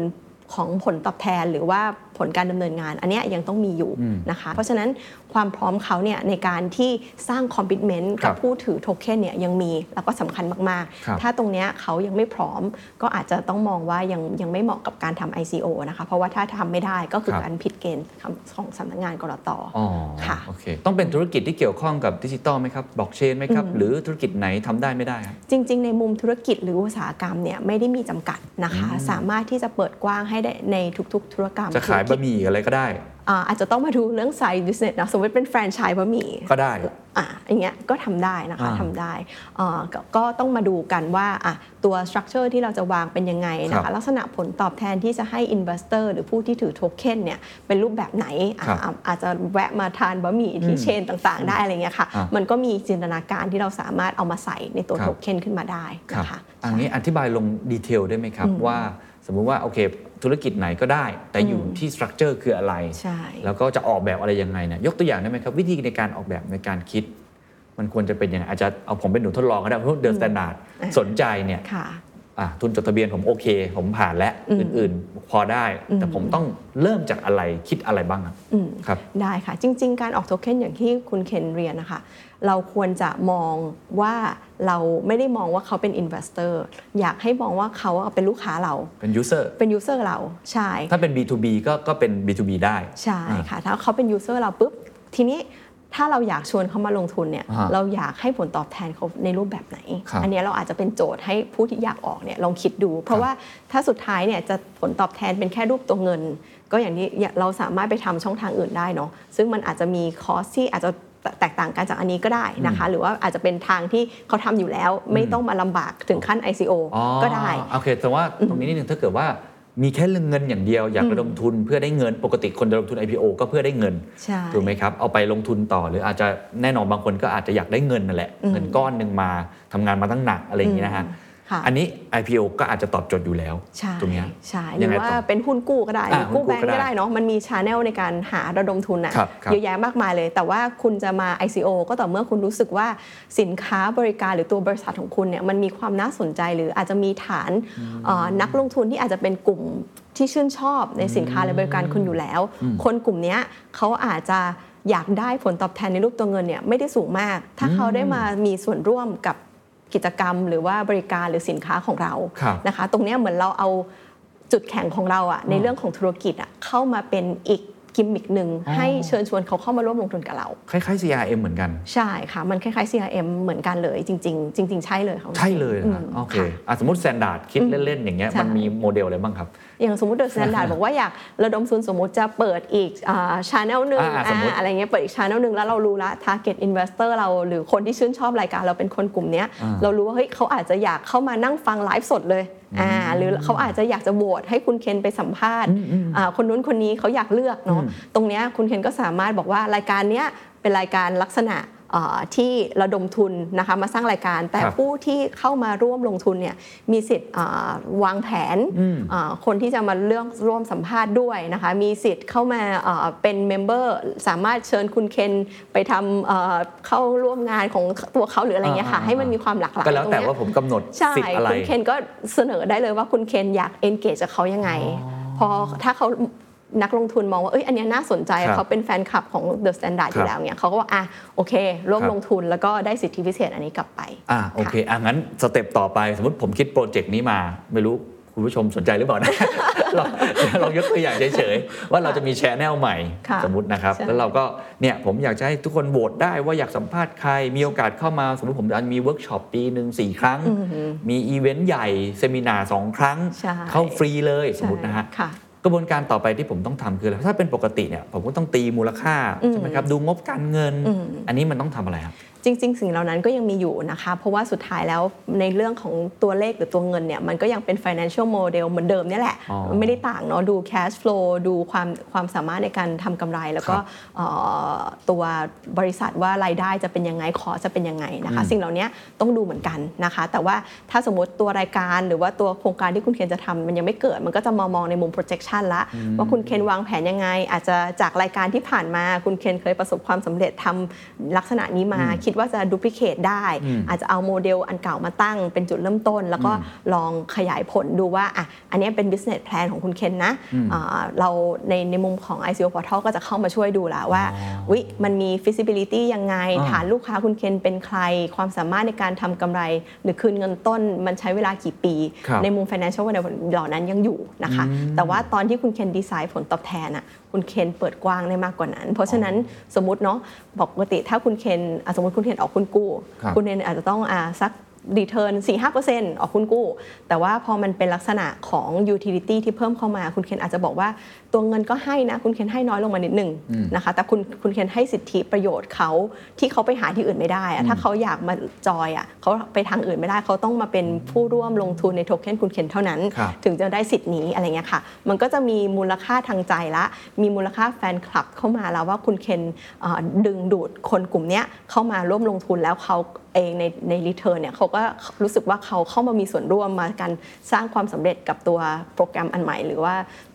Speaker 1: ของผลตอบแทนหรือว่า ผลการดำเนินงาน อันเนี้ยยังต้องมีอยู่นะคะเพราะฉะนั้นความพร้อมเขาเนี่ยในการที่สร้างคอมมิชเมนต์
Speaker 5: ครั
Speaker 1: กับบผู้ถือโทเค็นเนี่ยยังมีแล้วก็สำคัญมาก
Speaker 5: ครับ
Speaker 1: ๆถ้าตรงเนี้ยเขายังไม่พร้อม ก็อาจจะต้องมองว่ายังยังไม่เหมาะกับการทำ ICO นะคะเพราะว่าถ้าทำไม่ได้ก็คือ
Speaker 5: ครับ
Speaker 1: การผิดเกณฑ์ของสำนักงานกรต
Speaker 5: อ๋อ
Speaker 1: ค่ะ
Speaker 5: โอเคต้องเป็นธุรกิจที่เกี่ยวข้องกับดิจิตอลไหมครับบล็อกเชนไหมครับหรือธุรกิจไหนทำได้ไม่ได้ครับ
Speaker 1: จริง ๆ ในมุมธุรกิจหรืออุตสาหกรรมเนี่ยไม่ได้มีจำกัดนะคะ สามารถที่จะเปิดกว้างให้ได้ในทุก ๆ ธุรกรรม
Speaker 5: จะขาย
Speaker 1: ธุร
Speaker 5: บะ
Speaker 1: กิจ
Speaker 5: หมี่อะไรก็ได้
Speaker 1: อ่าอาจจะต้องมาดูเรื่อง size business นะสมมติเป็นแฟรนไชส์บะหมี่
Speaker 5: ก็ได้
Speaker 1: อะอย่างเงี้ยก็ทำได้นะคะ
Speaker 5: อ่า
Speaker 1: ทำได้อ่าก็ก็ต้องมาดูกันว่าอะตัว structure ที่เราจะวางเป็นยังไงนะ
Speaker 5: คะ
Speaker 1: ครั
Speaker 5: บ
Speaker 1: ลักษณะผลตอบแทนที่จะให้ investor หรือผู้ที่ถือโทเค็นเนี่ยเป็นรูปแบบไหนอะ
Speaker 5: ครับ
Speaker 1: อะอาจจะแวะมาทานบะหมี่ที่ chain ต่างๆ ได้อะไรเงี้ยค่ะ
Speaker 5: อะ
Speaker 1: มันก็มีจินตนาการที่เราสามารถเอามาใส่ในตัว
Speaker 5: ครับ
Speaker 1: โทเค็นขึ้นมาได้
Speaker 5: ครับ
Speaker 1: นะคะ
Speaker 5: อันนี้อธิบายลง detail ได้ไหมครับว่าสมมุติว่าโอเค ธุรกิจไหนก็ได้ แต่อยู่ที่ structure คืออะไร
Speaker 1: ใช่
Speaker 5: แล้วก็จะออกแบบอะไรยังไงเนี่ยยกตัวอย่างได้ไหมครับ วิธีในการออกแบบในการคิด มันควรจะเป็นยังไงอาจจะเอาผมเป็นหนูทดลองก็ได้เพราะ The Standard สนใจเนี่ย
Speaker 1: ค่ะ
Speaker 5: อะทุนจดทะเบียนผมโอเค ผมผ่านแล้วอื่นๆ พอได้ แต่ผมต้องเริ่มจากอะไรคิดอะไรบ้างอะครับ
Speaker 1: ได้ค่ะ จริง ๆ การออกโทเค็นอย่างที่คุณเคนเรียนนะคะ เราควรจะมองว่าเราไม่ได้มองว่าเขาเป็น investor อยากให้มองว่าเขาเป็นลูกค้าเรา
Speaker 5: เป็น user เป็
Speaker 1: น user เราใช่
Speaker 5: ถ้าเป็น B2B ก็ก็เป็น B2B ได้
Speaker 1: ใช่ค่ะถ้าเขาเป็น user เราปุ๊บทีนี้ถ้าเราอยากชวนเขามาลงทุนเนี่ย
Speaker 5: อ่า
Speaker 1: เราอยากให้ผลตอบแทนเขาในรูปแบบไหน
Speaker 5: ครับ
Speaker 1: อันเนี้ยเราอาจจะเป็นโจทย์ให้ผู้ที่อยากออกเนี่ยลองคิดดู เพราะว่าถ้าสุดท้ายเนี่ยจะผลตอบแทนเป็นแค่รูปตัวเงิน ก็อย่างที่เราสามารถไปทำช่องทางอื่นได้เนาะซึ่งมันอาจจะมีคอสที่อาจจะ แตกต่างกันจากอันนี้ก็ได้นะคะ หรือว่าอาจจะเป็นทางที่เขาทำอยู่แล้วไม่ต้องมาลำบากถึงขั้น ICO
Speaker 5: อ๋อ
Speaker 1: ก็ได้
Speaker 5: โอเคแต่ว่าตรงนี้นิดนึงถ้าเกิดว่ามีแค่เรื่องเงินอย่างเดียวอยากระดมทุนเพื่อได้เงินปกติคนจะลงทุน IPO ก็เพื่อได้เงิน
Speaker 1: ใช่
Speaker 5: ถูกไหมครับเอาไปลงทุนต่อหรืออาจจะแน่นอนบางคนก็อาจจะอยากได้เงินนั่นแหละเงินก้อนหนึ่งมาทำงานมาตั้งหนักอะไรอย่างนี้นะฮะ
Speaker 1: ค่ะ
Speaker 5: อันนี้ IPO ก็อาจจะตอบโจทย์อยู่แล้ว
Speaker 1: ใช่
Speaker 5: ตรงเนี้ย
Speaker 1: ใช่ห
Speaker 5: ยั
Speaker 1: รื
Speaker 5: ง
Speaker 1: อ
Speaker 5: ไง
Speaker 1: ว่า
Speaker 5: ต่อ
Speaker 1: เป็นหุ้นกู้ก็ได้ห
Speaker 5: อ่า
Speaker 1: รือกู้
Speaker 5: หุ้นกู้
Speaker 1: แบงก์
Speaker 5: ก็ได้
Speaker 1: ก็ได้เนาะมันมีชาแนลในการหาระดมทุนอะ
Speaker 5: ครับครับ
Speaker 1: เยอะแยะมากมายเลย แต่ว่าคุณจะมา ICO ก็ต่อเมื่อคุณรู้สึกว่าสินค้าบริการหรือตัวบริษัทของคุณเนี่ยมันมีความน่าสนใจหรืออาจจะมีฐานเอ่อนักลงทุนที่อาจจะเป็นกลุ่มที่ชื่นชอบในสินค้าและบริการคุณอยู่แล้ว คนกลุ่มเนี้ยเขาอาจจะอยากได้ผลตอบแทนในรูปตัวเงินเนี่ยไม่ได้สูงมาก ถ้าเขาได้มามีส่วนร่วมกับ กิจกรรม หรือว่าบริการหรือสินค้าของเรา
Speaker 5: ครับ
Speaker 1: นะคะ ตรงเนี้ยเหมือนเราเอาจุดแข็งของเราอะในเรื่องของธุรกิจอะเข้ามาเป็นอีกกิมมิกหนึ่งให้เชิญชวนเขาเข้ามาร่วมลงทุนกับเรา
Speaker 5: คล้ายๆ CRM เหมือนกัน
Speaker 1: ใช่ค่ะ มันคล้ายๆ CRM เหมือนกันเลยจริง ๆ จริง ๆ ใช่เลยค่ะ
Speaker 5: ใช่เลยนะ
Speaker 1: อื
Speaker 5: ฮะ
Speaker 1: ม
Speaker 5: โอเค
Speaker 1: ค่ะ
Speaker 5: อะสมมติ s แ a นดาร์ดคิดเล่น ๆ อย่างเงี้ย
Speaker 1: ใช่
Speaker 5: มันมีโมเดลอะไรบ้างครับ
Speaker 1: อย่างสมมติ The Standard บอกว่าอยากระดมทุนสมมติจะเปิดอีก channel หนึ่ง
Speaker 5: อ่าสมมุติ
Speaker 1: อ่าอะไรเงี้ยเปิดอีก channel หนึ่งแล้วเรารู้ละ target investor เราหรือคนที่ชื่นชอบรายการเราเป็นคนกลุ่มเนี้ยเรารู้ว่าเฮ้ยเขาอาจจะอยากเข้ามานั่งฟังไลฟ์สดเลยอ่าหรือเขาอาจจะอยากจะโหวตให้คุณเคนไปสัมภาษณ์อ่าคนนู้นคนนี้เขาอยากเลือกเนาะตรงเนี้ยคุณเคนก็สามารถบอกว่ารายการเนี้ยเป็นรายการลักษณะเอ่อ ที่ระดมทุนนะคะมาสร้างรายการ แต่
Speaker 5: ครับ
Speaker 1: ผู้ที่เข้ามาร่วมลงทุนเนี่ยมีสิทธิ์อ่าวางแผนอ่าคนที่จะมาเรื่องร่วมสัมภาษณ์ด้วยนะคะมีสิทธิ์เข้ามาเอ่อเป็น member สามารถเชิญคุณเคนไปทำเอ่อเข้าร่วมงานของตัวเขาหรืออะไรเงี้ยค่ะ
Speaker 5: อ่า
Speaker 1: ให้มันมีความหลากหลาย
Speaker 5: ก็แล้วแต่
Speaker 1: รงเนี้ย
Speaker 5: ว่าผมกำหนด
Speaker 1: ใช่
Speaker 5: สิทธิ์อะไร
Speaker 1: คุณเคนก็เสนอได้เลยว่าคุณเคนอยาก engage กับเขายังไงพอถ้าเขา นักลงทุนมองว่าเอ้ยอันเนี้ยน่าสนใจ
Speaker 5: ครับ
Speaker 1: เขาเป็นแฟนคลับของ The Standard อ
Speaker 5: ครับ
Speaker 1: ยู่แล้วเนี่ยเขาก็ว่าอะโอเค
Speaker 5: ครับร่วม
Speaker 1: ลงทุนแล้วก็ได้สิทธิพิเศษอันนี้กลับไป
Speaker 5: อ่าโอเคอะงั้น step ต่อไปสมมติผมคิดโปรเจกต์นี้มาไม่รู้คุณผู้ชมสนใจหรือเปล่านะลองลองยกตัวอย่างเฉยๆ ว่าเราจะมี channel ใหม่
Speaker 1: ค่ะ
Speaker 5: สมมตินะครับ
Speaker 1: ใช่
Speaker 5: แล้วเราก็เนี่ยผมอยากจะให้ทุกคนโหวตได้ว่าอยากสัมภาษณ์ใคร มีโอกาสเข้ามาสมมติผมจะมีเวิร์กช็อปปีหนึ่งสี่ครั้ง มีอีเวนต์ใหญ่ seminar สองครั้ง
Speaker 1: ใช่
Speaker 5: เข้าฟรีเลยสมมตินะฮะ
Speaker 1: ค่ะ
Speaker 5: กระบวนการต่อไปที่ผมต้องทำคืออะไรถ้าเป็นปกติเนี่ยผมก็ต้องตีมูลค่าใช่ไหมครับดูงบการเงิน อันนี้มันต้องทำอะไรครับ
Speaker 1: จริง ๆ สิ่งเหล่านั้นก็ยังมีอยู่นะคะ เพราะว่าสุดท้ายแล้วในเรื่องของตัวเลขหรือตัวเงินเนี่ยมันก็ยังเป็น financial model เหมือนเดิมเนี่ยแหละ
Speaker 5: อ๋อ
Speaker 1: มันไม่ได้ต่างเนาะดู cash flow ดูความความสามารถในการทำกำไร แล้วก็
Speaker 5: ครับ
Speaker 1: เอ่อตัวบริษัทว่ารายได้จะเป็นยังไง ขอจะเป็นยังไงนะคะ
Speaker 5: อืม
Speaker 1: สิ่งเหล่านี้ต้องดูเหมือนกันนะคะ แต่ว่าถ้าสมมติตัวรายการหรือว่าตัวโครงการที่คุณเคนจะทำมันยังไม่เกิด มันก็จะมามองในมุม projection ละ ว่าคุณเคนวางแผนยังไง อาจจะจากรายการที่ผ่านมาคุณเคนเคยประสบความสำเร็จทำลักษณะนี้มาคิดว่าจะ duplicate ได้
Speaker 5: อืม
Speaker 1: อาจจะเอาโมเดลอันเก่ามาตั้งเป็นจุดเริ่มต้น แล้วก็ลองขยายผลดูว่าอะอันนี้เป็น business plan ของคุณเคนนะอ่าเราในในมุมของ ICO Portal ก็จะเข้ามาช่วยดูแล้วว่าวิมันมี feasibility ยังไง
Speaker 5: อ่า
Speaker 1: ฐานลูกค้าคุณเคนเป็นใคร ความสามารถในการทำกำไร หรือคืนเงินต้นมันใช้เวลากี่ปี
Speaker 5: ครับ
Speaker 1: ในมุม financial model เหล่านั้นยังอยู่นะคะ แต่ว่าตอนที่คุณเคนดีไซน์ผลตอบแทนอะ คุณเคนเปิดกว้างได้มากกว่านั้น เพราะฉะนั้นสมมติเนาะปกติถ้าคุณเคนอะสมมติคุณเคนออกคุณกู้
Speaker 5: ครับ
Speaker 1: คุณเคนอาจจะต้องอ่าสักรีเทิร์น4-5%ออกคุณกู้ แต่ว่าพอมันเป็นลักษณะของ utility ที่เพิ่มเข้ามา คุณเคนอาจจะบอกว่า ตัวเงินก็ให้นะ คุณเคนให้น้อยลงมานิดหนึ่งนะคะ แต่คุณคุณเคนให้สิทธิประโยชน์เขาที่เขาไปหาที่อื่นไม่ได้อะถ้าเขาอยากมาจอยอะเขาไปทางอื่นไม่ได้เขาต้องมาเป็นผู้ร่วมลงทุนในโทเค็นคุณเคนเท่านั้น
Speaker 5: ครับ
Speaker 1: ถึงจะได้สิทธิ์นี้อะไรเงี้ยค่ะ มันก็จะมีมูลค่าทางใจละ มีมูลค่าแฟนคลับเข้ามาแล้วว่าคุณเคนเอ่อดึงดูดคนกลุ่มเนี้ยเข้ามาร่วมลงทุนแล้วเขาเองในใน return เนี่ยเขาก็รู้สึกว่าเขาเข้ามามีส่วนร่วมมาการสร้างความสำเร็จกับตัวโปรแกรมอันใหม่ หรือว่า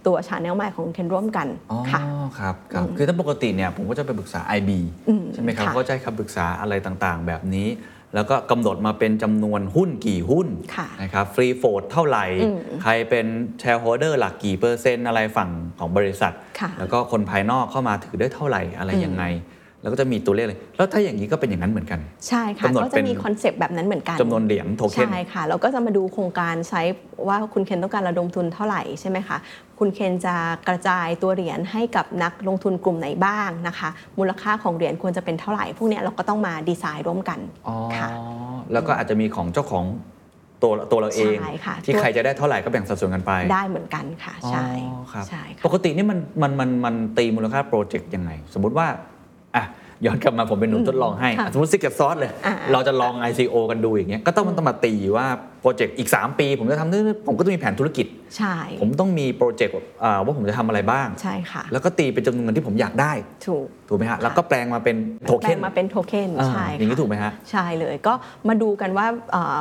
Speaker 1: ตัว channel ใหม่ของคุณเคนร่วมกัน
Speaker 5: อ๋อ
Speaker 1: ค่ะ
Speaker 5: ครับครับ คือถ้าปกติเนี่ยผมก็จะไปปรึกษา IB
Speaker 1: อืม
Speaker 5: ใช่ไหมครับ
Speaker 1: ค่ะ
Speaker 5: ก็จะให้คำปรึกษาอะไรต่างๆ แบบนี้ แล้วก็กำหนดมาเป็นจำนวนหุ้นกี่หุ้น
Speaker 1: ค่ะ
Speaker 5: นะครับ free float เท่าไหร่
Speaker 1: อืม
Speaker 5: ใครเป็น shareholder หลักกี่เปอร์เซ็นต์อะไรฝั่งของบริษัท
Speaker 1: ค่ะ
Speaker 5: แล้วก็คนภายนอกเข้ามาถือได้เท่าไหร่อะไรยังไง แล้วก็จะมีตัวเลขเลย แล้วถ้าอย่างนี้ก็เป็นอย่างนั้นเหมือนกัน
Speaker 1: ใช่ค่ะ
Speaker 5: กำหนด
Speaker 1: ก็
Speaker 5: เป็
Speaker 1: จะ
Speaker 5: น
Speaker 1: มีคอนเซปต์แบบนั้นเหมือนกัน
Speaker 5: จำนวนเหรียญโทเค็น
Speaker 1: ใช่ค่ะเราก็จะมาดูโครงการใช้ว่าคุณเคนต้องการระดมทุนเท่าไหร่ใช่ไหมคะ คุณเคนจะกระจายตัวเหรียญให้กับนักลงทุนกลุ่มไหนบ้างนะคะ มูลค่าของเหรียญควรจะเป็นเท่าไหร่ พวกเนี้ยเราก็ต้องมาดีไซน์ร่วมกัน
Speaker 5: อ๋อ
Speaker 1: ค่ะ
Speaker 5: แล้วก็อาจจะมีของเจ้าของตัวตัวเราเอง
Speaker 1: ใช่ค่ะ
Speaker 5: ที่ใครจะได้เท่าไหร่ก็แบ่งสัดส่วนกันไป
Speaker 1: ได้เหมือนกันค่ะ ใช่
Speaker 5: อ๋อครับ
Speaker 1: ใช่ค่ะป
Speaker 5: กตินี่มันมันมันมันตีมูลค่าโปรเจกต์ยังไง สมมุติว่า อะย้อนกลับมาผมเป็นหนุ่มทดลองให้
Speaker 1: ค่ะ
Speaker 5: สมมติ Secret Sauce เลย
Speaker 1: อ่า
Speaker 5: เราจะลอง ICO กันดูอย่างเงี้ยก็ต้องมันต้องมาตีว่าโปรเจกต์อีก 3 ปี ผมจะทำด้วยผมก็ต้องมีแผนธุรกิจ
Speaker 1: ใช่
Speaker 5: ผมต้องมีโปรเจกต์อ่าว่าผมจะทำอะไรบ้าง
Speaker 1: ใช่ค่ะ
Speaker 5: แล้วก็ตีเป็นจำนวนเงินที่ผมอยากได้
Speaker 1: ถูก
Speaker 5: ถูกไหมฮะ แล้วก็แปลงมาเป็นโท
Speaker 1: แปล
Speaker 5: เค็น
Speaker 1: งมาเป็นโทเค็น
Speaker 5: อ่า
Speaker 1: ใช่
Speaker 5: อย่างนี้
Speaker 1: ค่ะ
Speaker 5: ถูกไหมฮะ
Speaker 1: ใช่เลย ก็มาดูกันว่าเอ่อ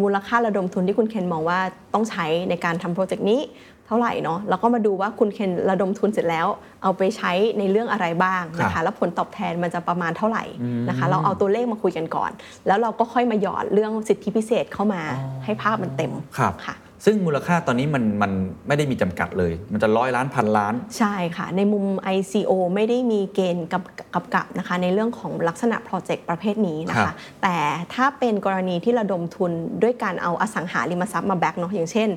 Speaker 1: มูลค่าระดมทุนที่คุณเคนมองว่าต้องใช้ในการทำโปรเจกต์นี้เท่าไหร่เนาะแล้วก็มาดูว่าคุณเคนระดมทุนเสร็จแล้ว เอาไปใช้ในเรื่องอะไรบ้างนะ
Speaker 5: ครั
Speaker 1: คะ
Speaker 5: บ
Speaker 1: แล้วผลตอบแทนมันจะประมาณเท่าไหร่นะคะ เราเอาตัวเลขมาคุยกันก่อน แล้วเราก็ค่อยมาหยอดเรื่องสิทธิพิเศษเข้ามาให้ภาพมันเต็ม
Speaker 5: ครับ
Speaker 1: ค่ะ
Speaker 5: ซึ่งมูลค่าตอนนี้มันมันไม่ได้มีจำกัดเลย มันจะร้อยล้านพันล้าน
Speaker 1: ใช่ค่ะ ในมุม ICO ไม่ได้มีเกณฑ์กับกับกับนะคะในเรื่องของลักษณะโปรเจกต์ประเภทนี้นะ
Speaker 5: ครั
Speaker 1: คะ
Speaker 5: บ
Speaker 1: แต่ถ้าเป็นกรณีที่ระดมทุนด้วยการเอาอสังหาริมทรัพย์มา back เนาะอย่างเช่น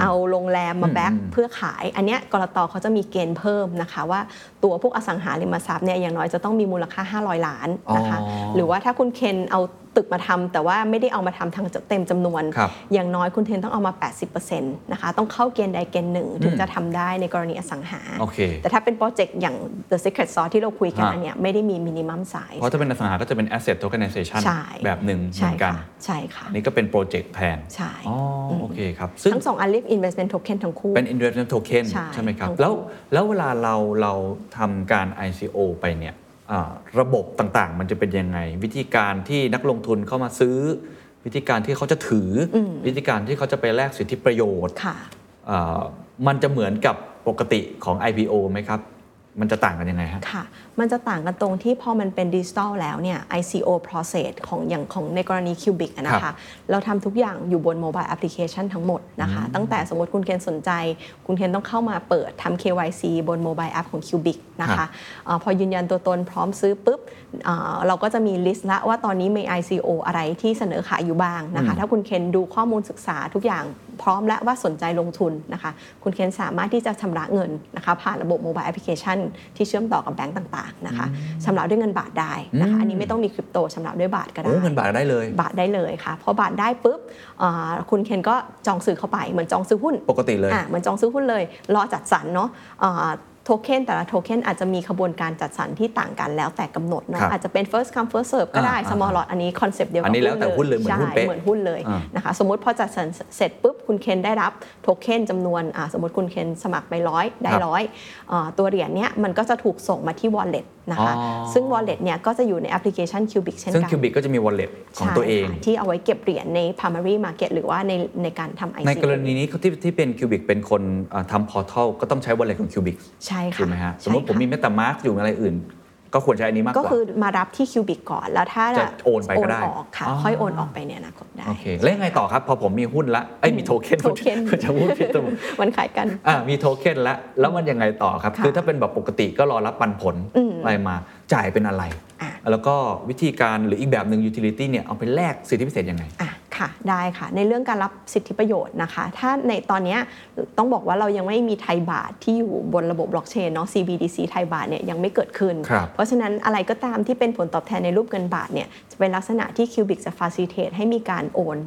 Speaker 1: เอาโรงแรมมา back
Speaker 5: อืม
Speaker 1: เพื่อขาย อันเนี้ยกลต. เขาจะมีเกณฑ์เพิ่มนะคะว่า ตัวพวกอสังหาริมทรัพย์เนี่ยอย่างน้อยจะต้องมีมูลค่า 500 ล้านนะคะ
Speaker 5: อ๋อ
Speaker 1: หรือว่าถ้าคุณเคนเอาตึกมาทำแต่ว่าไม่ได้เอามาทำทั้งเต็มจำนวน
Speaker 5: ครับ
Speaker 1: อย่างน้อยคุณเคนต้องเอามา 80%นะคะต้องเข้าเกณฑ์ใดเกณฑ์หนึ่งถึงจะทำได้ในกรณีอสังหา
Speaker 5: โอเค
Speaker 1: แต่ถ้าเป็นโปรเจกต์อย่าง The Secret Sauce ที่เราคุยกัน
Speaker 5: ฮะ
Speaker 1: อันเนี้ยไม่ได้มีมินิมัมไซส์
Speaker 5: เพราะถ้าเป็นอสังหาก็จะเป็น asset tokenization
Speaker 1: ใช่
Speaker 5: แบบหนึ่งเห
Speaker 1: ใช่
Speaker 5: มือนกัน
Speaker 1: ค่ะใช่ค่ะ
Speaker 5: อันนี่ก็เป็นโปรเจกต์แทน
Speaker 1: ใช่
Speaker 5: อ๋ออโอเคครับซึ่ง
Speaker 1: ทั้งสองอันเรียก investment token ทั้งคู่
Speaker 5: เป็น investment token
Speaker 1: ใช่
Speaker 5: ใช่ไหมครับ
Speaker 1: ทั้งคู่
Speaker 5: แล้วแล้วเวลาเราเราทำการ ICO ไปเนี่ยอ่าระบบต่างๆ มันจะเป็นยังไง วิธีการที่นักลงทุนเข้ามาซื้อ วิธีการที่เขาจะถืออวิธีการที่เขาจะไปแลกสิทธิประโยชน์
Speaker 1: ค่ะ
Speaker 5: อ่ามันจะเหมือนกับปกติของ IPO ไหมครับ มันจะต่างกันยังไงฮะ
Speaker 1: ค่ะมันจะต่างกันตรงที่พอมันเป็นดิจิทัลแล้วเนี่ย ICO process ของอย่างของในกรณี Cubic อะนะ
Speaker 5: ครั
Speaker 1: คะ
Speaker 5: บ
Speaker 1: เราทำทุกอย่างอยู่บนโมบายแอปพลิเคชันทั้งหมดนะคะ ตั้งแต่สมมติคุณเคนสนใจ คุณเคนต้องเข้ามาเปิดทำ KYC บนโมบายแอปของ Cubic นะ
Speaker 5: ครั
Speaker 1: คะ
Speaker 5: บ
Speaker 1: อาพอยืนยันตัวตนพร้อมซื้อปุ๊บอ่าเราก็จะมี list ละว่าตอนนี้มี ICO อะไรที่เสนอขายอยู่บ้างนะคะ ถ้าคุณเคนดูข้อมูลศึกษาทุกอย่างพร้อมและว่าสนใจลงทุนนะคะ คุณเคนสามารถที่จะชำระเงินนะคะผ่านระบบโมบายแอปพลิเคชันที่เชื่อมต่อกับแบงก์ต่างๆนะคะชำระด้วยเงินบาทได้นะคะอันนี้ไม่ต้องมีคริปโตชำระด้วยบาทก็ได้
Speaker 5: โอ้เงินบาทได้เลย
Speaker 1: บาทได้เลยค่ะพอบาทได้ปุ๊บอ่าคุณเคนก็จองซื้อเข้าไปเหมือนจองซื้อหุ้น
Speaker 5: ปกติเลย
Speaker 1: อะเหมือนจองซื้อหุ้นเลยรอจัดสรรเนาะอ่า โทเค็นแต่ละโทเค็นอาจจะมีขบวนการจัดสรรที่ต่างกันแล้วแต่กำหนดเนาะค
Speaker 5: รับ
Speaker 1: อาจจะเป็น first come first serve ก็ได้
Speaker 5: อ่า
Speaker 1: small lot อันนี้ concept เดียวกั
Speaker 5: น
Speaker 1: อั
Speaker 5: นนี้แล้วแต่หุ้นเลยเหมือนหุ้นเป๊ะ
Speaker 1: ใช่เหมือนหุ้นเลย
Speaker 5: อ่า
Speaker 1: นะคะสมมติพอจัดสรรเสร็จปุ๊บคุณเคนได้รับโทเค็นจำนวนอ่าสมมติคุณเคนสมัครไปร้อยได้
Speaker 5: ครับ
Speaker 1: ร้อยอ่าตัวเหรียญเนี้ยมันก็จะถูกส่งมาที่ wallet นะคะ
Speaker 5: อ๋อ
Speaker 1: ซึ่ง wallet เนี่ยก็จะอยู่ในแอปพลิเคชัน Kubix เช่น
Speaker 5: ซึ่ง
Speaker 1: กัน
Speaker 5: คิวบิกก็จะมี wallet ของตัวเอง
Speaker 1: ใช่ค่ะที่เอาไว้เก็บเหรียญใน primary market หรือว่าในในการทำ ICO
Speaker 5: ในกรกรณีนี้ที่ที่เป็น Kubix เป็นคนอ่าทำ portal ก็ต้องใช้ wallet ของ Kubix
Speaker 1: ใช่ค่ะ
Speaker 5: ถูกไหมฮะ
Speaker 1: ใช่ค่ะส
Speaker 5: มมติผมมี MetaMask อยู่อะไรอื่น ก็ควรใช้อันนี้มากกว่าก็
Speaker 1: คือมารับที่ Kubixิกก่อน แล้วถ้า
Speaker 5: จะโอนไปก็ได้
Speaker 1: ออกค่ะ
Speaker 5: อ๋อ
Speaker 1: ค่อยโอนออกไปในอนาคตได้
Speaker 5: โอเคแล้วยังไงต่อครับ พอผมมีหุ้นละเอ้ยมีโทเค็น
Speaker 1: โทเค็น
Speaker 5: จะพูดผิดตัว
Speaker 1: มันขายกัน
Speaker 5: อ่ามีโทเค็นแล้วแล้วมันยังไงต่อครับ
Speaker 1: ค่ะ
Speaker 5: คือถ้าเป็นแบบปกติก็รอรับปันผล
Speaker 1: อืม
Speaker 5: อะไรมาจ่ายเป็นอะไร
Speaker 1: อะ
Speaker 5: แล้วก็วิธีการหรืออีกแบบหนึ่ง utility เนี่ยเอาไปแลกสิทธิพิเศษยังไง
Speaker 1: อะค่ะได้ค่ะ ในเรื่องการรับสิทธิประโยชน์นะคะ ถ้าในตอนเนี้ยต้องบอกว่าเรายังไม่มีไทยบาทที่อยู่บนระบบบล็อกเชนเนาะ CBDC ไทยบาทเนี่ยยังไม่เกิดขึ้น
Speaker 5: ครับ
Speaker 1: เพราะฉะนั้นอะไรก็ตามที่เป็นผลตอบแทนในรูปเงินบาทเนี่ยจะเป็นลักษณะที่ Cubic จะ facilitate ให้มีการโอน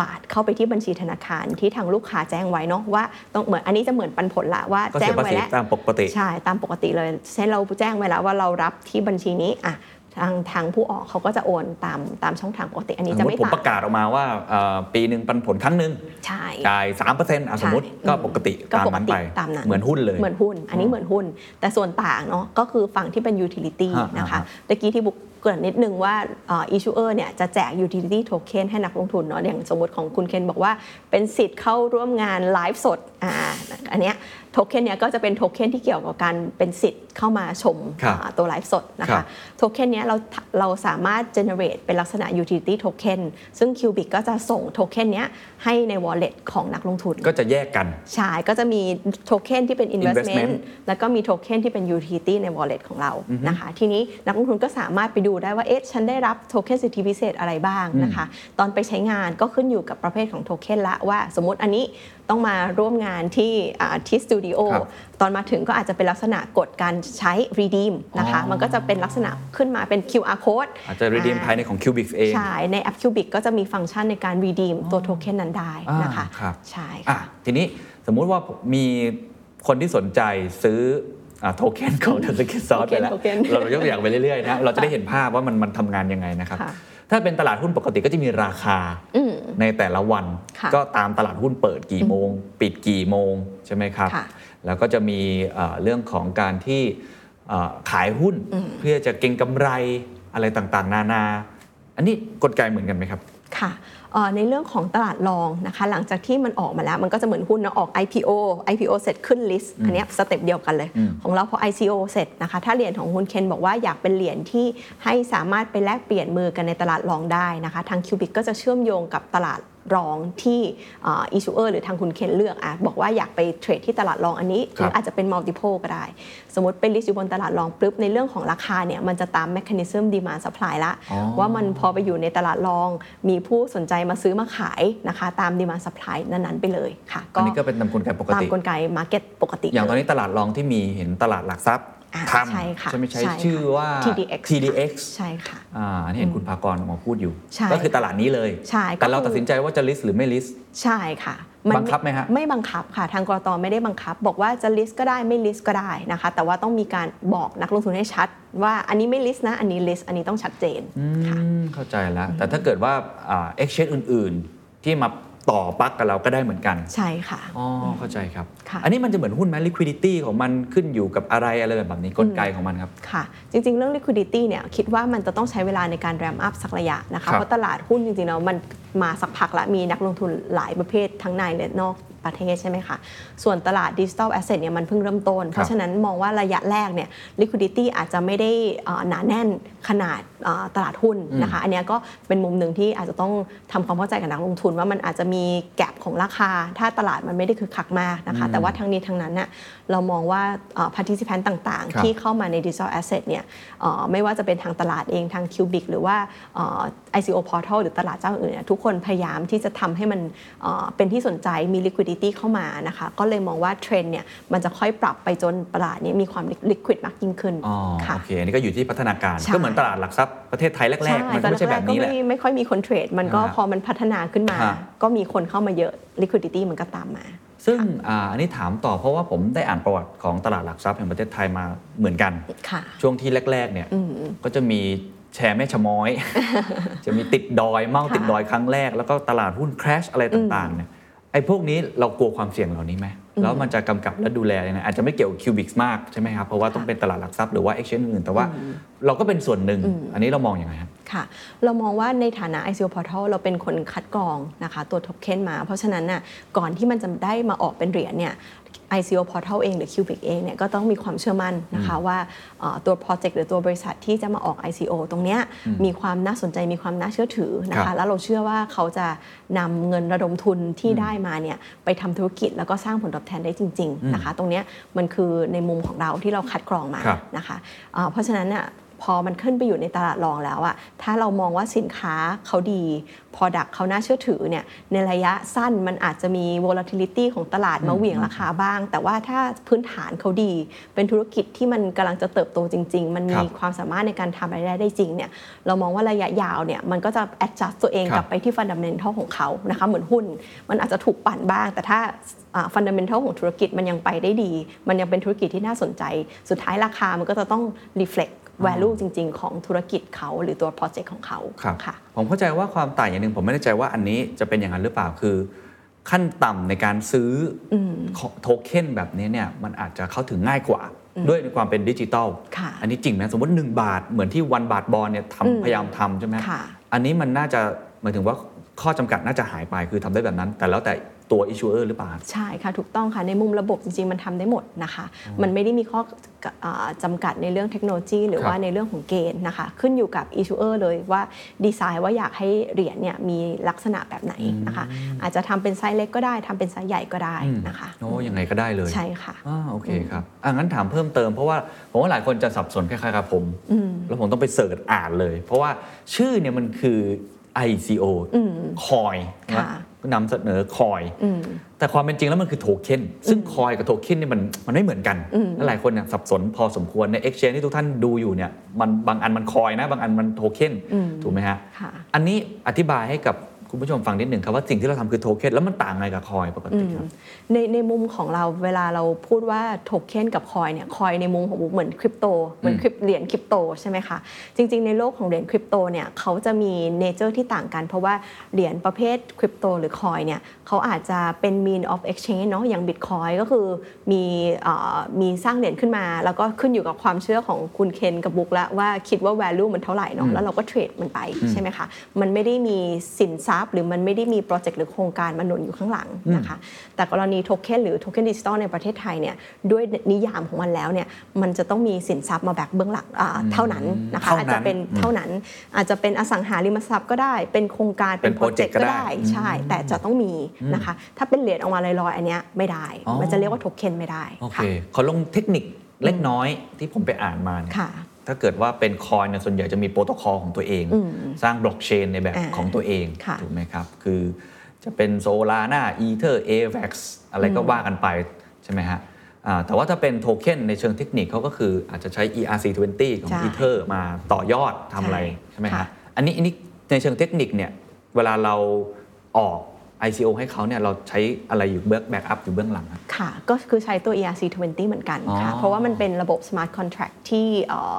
Speaker 1: บาทเข้าไปที่บัญชีธนาคารที่ทางลูกค้าแจ้งไว้เนาะว่าต้องเหมือนอันนี้จะเหมือนปันผลละว่า
Speaker 5: ก็
Speaker 1: แจ้
Speaker 5: เสี
Speaker 1: ง
Speaker 5: ยภา
Speaker 1: ไว้
Speaker 5: ษี
Speaker 1: แล้ว
Speaker 5: ตามปกติ
Speaker 1: ใช่ตามปกติเลยเช่นเราแจ้งไว้แล้วว่าเรารับที่บัญชีนี้อะ ทางทางผู้ออกเขาก็จะโอนตามตามช่องทางปกติอันนี้
Speaker 5: ส
Speaker 1: จะ
Speaker 5: มม
Speaker 1: ไม่
Speaker 5: ติผม
Speaker 1: ต่าง
Speaker 5: ประกาศออกมาว่าเอ่อปีหนึ่งปันผลครั้งหนึ่ง
Speaker 1: ใช่
Speaker 5: จ่าย3%อะสมมติ
Speaker 1: ใช่
Speaker 5: ก็ปกติ
Speaker 1: ก็
Speaker 5: ตาม
Speaker 1: ปก
Speaker 5: นั้น
Speaker 1: ติ
Speaker 5: ไป
Speaker 1: ตามนั้น
Speaker 5: เหมือนหุ้นเลย
Speaker 1: เหมือนหุ้น อันนี้เหมือนหุ้น แต่ส่วนต่างเนาะก็คือฝั่งที่เป็น utility
Speaker 5: ฮะ
Speaker 1: นะคะ
Speaker 5: ฮะ
Speaker 1: ตะกี้ที่บุกเกริ่นนิดนึงว่าเอ่อ issuer เนี่ยจะแจก utility token ให้นักลงทุนเนาะอย่างสมมติของคุณเคนบอกว่าเป็นสิทธิ์เข้าร่วมงานไลฟ์สดอ่าอันเนี้ยโทเค็นเนี้ยก็จะเป็นโทเค็นที่เกี่ยวกับการเป็นสิทธิ์เข้ามาชม
Speaker 5: ครับ
Speaker 1: อ่าตัวไลฟ์สดนะ
Speaker 5: คะ
Speaker 1: ครั
Speaker 5: บ
Speaker 1: โทเค็นเนี้ยเราเราสามารถ generate เป็นลักษณะ utility token ซึ่ง Kubix ก็จะส่งโทเค็นเนี้ยให้ใน wallet ของนักลงทุน
Speaker 5: ก็จะแยกกัน
Speaker 1: ใช่ ก็จะมีโทเค็นที่เป็น investment,
Speaker 5: Investment
Speaker 1: แล้วก็มีโทเค็นที่เป็น utility ใน wallet ของเรานะคะ ทีนี้นักลงทุนก็สามารถไปดูได้ว่า เอ๊ะ ฉันได้รับโทเค็นสิทธิพิเศษอะไรบ้างนะคะ ตอนไปใช้งานก็ขึ้นอยู่กับประเภทของโทเค็นละว่าสมมติอันนี้ต้องมาร่วมงานที่อ่าที่สตูดิโอ
Speaker 5: ครับ
Speaker 1: ตอนมาถึงก็อาจจะเป็นลักษณะกดการใช้ redeem นะคะ
Speaker 5: อ๋อ
Speaker 1: มันก็จะเป็นลักษณะขึ้นมาเป็น QR code
Speaker 5: อาจจะ redeem
Speaker 1: อ่
Speaker 5: ภายในของ Cubic เอง
Speaker 1: ใช่ ในแอป Cubic ก็จะมีฟังก์ชันในการ redeem ตัวโทเค็นนั้นได้นะคะ
Speaker 5: อ่าครับ
Speaker 1: ใช่
Speaker 5: อะ
Speaker 1: ค่ะ
Speaker 5: ทีนี้สมมุติว่ามีคนที่สนใจซื้อโทเค็นของ The Secret Sauce ไปแล้ว
Speaker 1: โทเค็น
Speaker 5: เรายกตัวอย่างไปเรื่อยๆนะเราจะได้เห็นภาพว่ามันมันทำงานยังไงนะครับ
Speaker 1: ค่ะ
Speaker 5: ถ้าเป็นตลาดหุ้นปกติก็จะมีราคา
Speaker 1: อืม
Speaker 5: ในแต่ละวัน
Speaker 1: ค่ะ
Speaker 5: ก็ตามตลาดหุ้นเปิดกี่โมง ปิดกี่โมงใช่ไหมครับ
Speaker 1: ค่ะ
Speaker 5: แล้วก็จะมีเอ่อเรื่องของการที่เอ่อขายหุ้นเพื่อจะเก็งกำไรอะไรต่างๆ นานา อันนี้กลไกเหมือนกันไหมครับ
Speaker 1: ค่ะเอ่อในเรื่องของตลาดรองนะคะ หลังจากที่มันออกมาแล้ว มันก็จะเหมือนหุ้นนะออก IPO IPO เสร็จขึ้น list อันเนี้ย step เดียวกันเลย
Speaker 5: อืม
Speaker 1: ของเราพอ ICO เสร็จนะคะ ถ้าเหรียญของคุณเคนบอกว่าอยากเป็นเหรียญที่ให้สามารถไปแลกเปลี่ยนมือกันในตลาดรองได้นะคะ ทาง Kubix ก็จะเชื่อมโยงกับตลาด รองที่ issuer หรือทางคุณเคนเลือกอะบอกว่าอยากไปเทรดที่ตลาดรองอันนี้หรือ
Speaker 5: ครับ
Speaker 1: อาจจะเป็น multiple ก็ได้ สมมติเป็น list อยู่บนตลาดรองปุ๊บในเรื่องของราคาเนี่ยมันจะตาม mechanism demand supply ละ
Speaker 5: อ๋อ
Speaker 1: ว่ามันพอไปอยู่ในตลาดรอง มีผู้สนใจมาซื้อมาขายนะคะตาม demand supply นั้นๆ ไปเลยค่ะ
Speaker 5: อันนี้ก็เป็นตามกลไกปก
Speaker 1: ตาม
Speaker 5: ติ
Speaker 1: กลไก market ปกติ
Speaker 5: อย่างตอน
Speaker 1: เล
Speaker 5: นี้ตลาดรองที่มีเห็นตลาดหลักทรัพย์
Speaker 1: อ่า
Speaker 5: ท
Speaker 1: ใช่ค่ะำ
Speaker 5: ใช่ไหมใช้
Speaker 1: ใช่ค่ะ
Speaker 5: ชื่อว่า
Speaker 1: TDX
Speaker 5: TDX
Speaker 1: ใช่ค่ะ
Speaker 5: อ่าอันนี้เห็นคุณภากรออกมาพูดอยู่
Speaker 1: ใช่
Speaker 5: ก็คือตลาดนี้เลย
Speaker 1: ใช่ก็
Speaker 5: แต่เรา
Speaker 1: คือ
Speaker 5: ตัดสินใจว่าจะ list หรือไม่ list
Speaker 1: ใช่ค่ะ
Speaker 5: บังคับไหมฮะ
Speaker 1: ไม่บังคับค่ะ ทางกรตไม่ได้บังคับ บอกว่าจะ list ก็ได้ไม่ list ก็ได้นะคะ แต่ว่าต้องมีการบอกนักลงทุนให้ชัด ว่าอันนี้ไม่ list นะ อันนี้ list อันนี้ต้องชัดเจนค่ะ
Speaker 5: อืมเข้าใจแล้ว แต่ถ้าเกิดว่าอ่า exchange อื่น ๆ ที่มา ต่อปลั๊กกับเราก็ได้เหมือนกัน
Speaker 1: ใช่ค่ะ
Speaker 5: อ๋อ เข้าใจครับ
Speaker 1: ค่ะ
Speaker 5: อันนี้มันจะเหมือนหุ้นไหม liquidity ของมันขึ้นอยู่กับอะไรอะไรแบบนี้กลไกของมันครับ
Speaker 1: ค่ะ จริง ๆ เรื่อง liquidity เนี่ยคิดว่ามันจะต้องใช้เวลาในการ ramp up สักระยะนะ
Speaker 5: ครั
Speaker 1: คะ
Speaker 5: บ
Speaker 1: เพราะตลาดหุ้นจริงๆแล้วมัน มาสักพักละมีนักลงทุนหลายประเภททั้งในและนอกประเทศใช่ไหมคะ ส่วนตลาดดิจิ t a ลแอสเซทเนี่ยมันเพิ่งเริ่มต้น เพราะฉะนั้นมองว่าระยะแรกเนี่ย liquidity อาจจะไม่ได้เอ่อหนาแน่นขนาดเอ่อตลาดหุ้นนะคะ อันเนี้ยก็เป็นมุมหนึ่งที่อาจจะต้องทำความเข้าใจกับนักลงทุนว่ามันอาจจะมีแกลบของราคา ถ้าตลาดมันไม่ได้คือคักมากนะคะ แต่ว่าทั้งนี้ทั้งนั้นน่ะเรามองว่าเอ่อ participant ต่าง
Speaker 5: ครับ
Speaker 1: ๆที่เข้ามาใน digital asset เนี่ยเอ่อไม่ว่าจะเป็นทางตลาดเองทาง Cubic หรือว่าเอ่อ ICO portal หรือตลาดเจ้าอื่นเนี่ยทุกคนคนพยายามที่จะทำให้มันเอ่อเป็นที่สนใจมี liquidity เข้ามานะคะก็เลยมองว่าเทรนด์เนี่ยมันจะค่อยปรับไปจนตลาดเนี้มีความ liquid มากยิ่งขึ้น
Speaker 5: อ๋อ
Speaker 1: ค่ะ
Speaker 5: โอเคอันนี้ก็อยู่ที่พัฒนาการ
Speaker 1: ใช่
Speaker 5: ก็เหมือนตลาดหลักทรัพย์ประเทศไทยแรกๆมันก็ไม่ใช่แบบนี้แหละ
Speaker 1: ตอก็ไม่ไม่ค่อยมีคนเทรดมันก็
Speaker 5: อ่า
Speaker 1: พอมันพัฒนาขึ้นมา
Speaker 5: ฮะ
Speaker 1: ก็มีคนเข้ามาเยอะ liquidity มันก็ตามมา
Speaker 5: ซึ่งอาอันนี้ถามต่อเพราะว่าผมได้อ่านประวัติของตลาดหลักทรัพย์แห่งประเทศไทยมาเหมือนกัน
Speaker 1: ค่ะ
Speaker 5: ช่วงที่แรกๆเนี่ยก็จะมี แชร์แม่ชะม้อย จะมีติดดอยเมา
Speaker 1: ค่ะ
Speaker 5: ติดดอยครั้งแรก แล้วก็ตลาดหุ้นคราชอะไรต่างๆเนี่ยไอ้พวกนี้เรากลัวความเสี่ยงเหล่านี้ไหมแล้วมันจะกำกับและดูแลยังไงอาจจะไม่เกี่ยวกับคิวบิกมากใช่ไหมครับเพราะว่าต้องเป็นตลาดหลักทรัพย์หรือว่าเอ็กชแนนอื่นแต่ว่าเราก็เป็นส่วนหนึ่ง อันนี้เรามองอยังไงครับ
Speaker 1: ค่ะ เรามองว่าในฐานะ ICO Portal เราเป็นคนคัดกรองนะคะตัวโทเค็นมา เพราะฉะนั้นน่ะก่อนที่มันจะได้มาออกเป็นเหรียญเนี่ย ICO Portal เองหรือ Cubic เองเนี่ยก็ต้องมีความเชื่อมั่นนะคะว่าเอ่อตัว Project หรือตัวบริษัทที่จะมาออก ICO ตรงเนี้ยมีความน่าสนใจมีความน่าเชื่อถือนะ
Speaker 5: ครั
Speaker 1: คะ
Speaker 5: บ
Speaker 1: แล้วเราเชื่อว่าเขาจะนำเงินระดมทุนที่ได้มาเนี่ยไปทำธุรกิจแล้วก็สร้างผลตอบแทนได้จริงๆนะคะตรงเนี้ยมันคือในมุมของเราที่เราคัดกรองมา
Speaker 5: ครับ
Speaker 1: นะคะเอ่อเพราะฉะนั้นน่ะ พอมันขึ้นไปอยู่ในตลาดรองแล้วอะถ้าเรามองว่าสินค้าเขาดี Product เขาน่าเชื่อถือเนี่ยในระยะสั้นมันอาจจะมี volatility ของตลาดมาเหวี่ยงราคาบ้าง แต่ว่าถ้าพื้นฐานเขาดี เป็นธุรกิจที่มันกำลังจะเติบโตจริง ๆ มัน
Speaker 5: ครั
Speaker 1: มี
Speaker 5: บ
Speaker 1: ความสามารถในการทำรายได้ได้จริงเนี่ยเรามองว่าระยะยาวเนี่ยมันก็จะ adjust ตัวเอง
Speaker 5: ครับ
Speaker 1: กลับไปที่ fundamental ของเขานะคะเหมือนหุ้น มันอาจจะถูกปั่นบ้าง แต่ถ้าฟันดัมเ n นทัลของธุรกิจมันยังไปได้ดี มันยังเป็นธุรกิจที่น่าสนใจ สุดท้ายราคามันก็จะต้อง reflect value จริง ๆ ของธุรกิจเขาหรือตัว project ของเขา
Speaker 5: ครับ
Speaker 1: ค่ะ
Speaker 5: ผมเข้าใจว่าความต่างอย่างหนึ่งผมไม่แน่ใจว่าอันนี้จะเป็นอย่างนั้นหรือเปล่าคือขั้นต่ำในการซื้ออโทเค็นแบบนี้เนี่ยมันอาจจะเข้าถึงง่ายกว่า ด้วยในความเป็นดิจิตอล
Speaker 1: ค่ะ
Speaker 5: อันนี้จริงไหมสมมติ 1 บาทเหมือนที่วันบาทบอลเนี่ยทำพยายามทำใช่ไหม
Speaker 1: ค่ะ
Speaker 5: อันนี้มันน่าจะหมายถึงว่าข้อจำกัดน่าจะหายไปคือทำได้แบบนั้น แต่แล้วแต่ตัว issuer หรือเปล่า
Speaker 1: ใช่ค่ะ ถูกต้องค่ะ ในมุมระบบจริง ๆ มันทำได้หมดนะคะ มันไม่ได้มีข้ออ่า จำกัดในเรื่องเทคโนโลยี ครับ
Speaker 5: หรือ
Speaker 1: ว่าในเรื่องของเกณฑ์นะคะขึ้นอยู่กับ issuer เลยว่าดีไซน์ว่าอยากให้เหรียญเนี่ยมีลักษณะแบบไหนนะคะ อาจจะทำเป็นไซส์เล็กก็ได้ทำเป็นไซส์ใหญ่ก็ได้นะคะ
Speaker 5: โอ้ยังไงก็ได้เลย
Speaker 1: ใช่ค่ะ
Speaker 5: อ่าโอเคครับอะงั้นถามเพิ่มเติมเพราะว่าผมว่าหลายคนจะสับสนคล้ายๆกับผม แล้วผมต้องไป search อ่านเลย เพราะว่าชื่อเนี่ยมันคือ ICO คอย
Speaker 1: ค่ะ
Speaker 5: นำเสนอคอย แต่ความเป็นจริงแล้วมันคือโทเค็นซึ่ง coin กับโทเค็นเนี่ยมันมันไม่เหมือนกันและหลายคนเนี่ยสับสนพอสมควรใน Exchange ที่ทุกท่านดูอยู่เนี่ยมันบางอันมัน coin นะ บางอันมันโทเค็นถูกไหมฮะ
Speaker 1: ค่ะ
Speaker 5: อันนี้อธิบายให้กับ คุณผู้ชมฟังนิดหนึ่งครับว่าสิ่งที่เราทำคือโทเค็นแล้วมันต่างไงกับ coin ปกติครับับ
Speaker 1: ในในมุมของเราเวลาเราพูดว่าโทเค็นกับคอยเนี่ยคอยในมุมของบุ๊กเหมือนคริปโตเหมือนคริปเหรียญคริปโตใช่ไหมคะจริง ๆ ในโลกของเหรียญคริปโตเนี่ยเขาจะมี nature ที่ต่างกัน เพราะว่าเหรียญประเภทคริปโตหรือ coin เนี่ยเขาอาจจะเป็น mean of exchange เนาะอย่างบิตคอยน์ก็คือมีเอ่อมีสร้างเหรียญขึ้นมา แล้วก็ขึ้นอยู่กับความเชื่อของคุณเคนกับบุ๊กแล้วว่าคิดว่า value มันเท่าไหร่เนาะแล้วเราก็เทรดมันไปใช่ไหมคะมันไม่ได้มีสินทรัพย์หรือมันไม่ได้มีโปรเจกต์หรือโครงการมาหนุนอยู่ข้างหลังนะคะแต่กรณีโทเค็นหรือโทเค็นดิจิตอลในประเทศไทยเนี่ยด้วยนิยามของมันแล้วเนี่ยมันจะต้องมีสินทรัพย์มา back เบื้องหลังอ่าเท่านั้นนะคะ
Speaker 5: เท่านั้น
Speaker 1: อาจจะเป็นเท่านั้นอาจจะเป็นอสังหาริมทรัพย์ก็ได้ เป็นโครงการ
Speaker 5: เป็น
Speaker 1: โปรเจก
Speaker 5: project
Speaker 1: ต์
Speaker 5: ก็
Speaker 1: ก็
Speaker 5: ได้
Speaker 1: ได้ใช่ แต่จะต้องมีนะคะถ้าเป็นเหรียญออกมาลอยๆอันเนี้ยไม่ได้
Speaker 5: อ๋อ
Speaker 1: มันจะเรียกว่าโทเค็นไม่ได้
Speaker 5: โอเค
Speaker 1: ค่ะ
Speaker 5: ขอลงเทคนิคเล็กน้อยที่ผมไปอ่านมาเนี่ย
Speaker 1: ค่ะ
Speaker 5: ถ้าเกิดว่าเป็น coin เนี่ยส่วนใหญ่จะมีโปรโตคอลของตัวเอง สร้างบล็อกเชนในแบบ
Speaker 1: อ่า
Speaker 5: ของตัวเอง
Speaker 1: ค่ะ
Speaker 5: ถูกไหมครับ คือจะเป็น Solana Ether Avax อะไรก็ว่ากันไปใช่ไหมฮะอ่าแต่ว่าถ้าเป็นโทเค็นในเชิงเทคนิคเขาก็คืออาจจะใช้ ERC20 ของ
Speaker 1: ใช่
Speaker 5: Ether มาต่อยอดทำอะไร
Speaker 1: ใช่
Speaker 5: ใช่ไหม
Speaker 1: ฮะ
Speaker 5: ค่ะอันนี้อันนี้ในเชิงเทคนิคเนี่ย เวลาเราออก ICO ให้เขาเนี่ยเราใช้อะไรอยู่เบื้อง backup อยู่เบื้องหลังอะ
Speaker 1: ค่ะ ก็คือใช้ตัว ERC20 เหมือนกันค่ะ
Speaker 5: อ๋อ
Speaker 1: เพราะว่ามันเป็นระบบ smart contract ที่เอ่อเอ่อ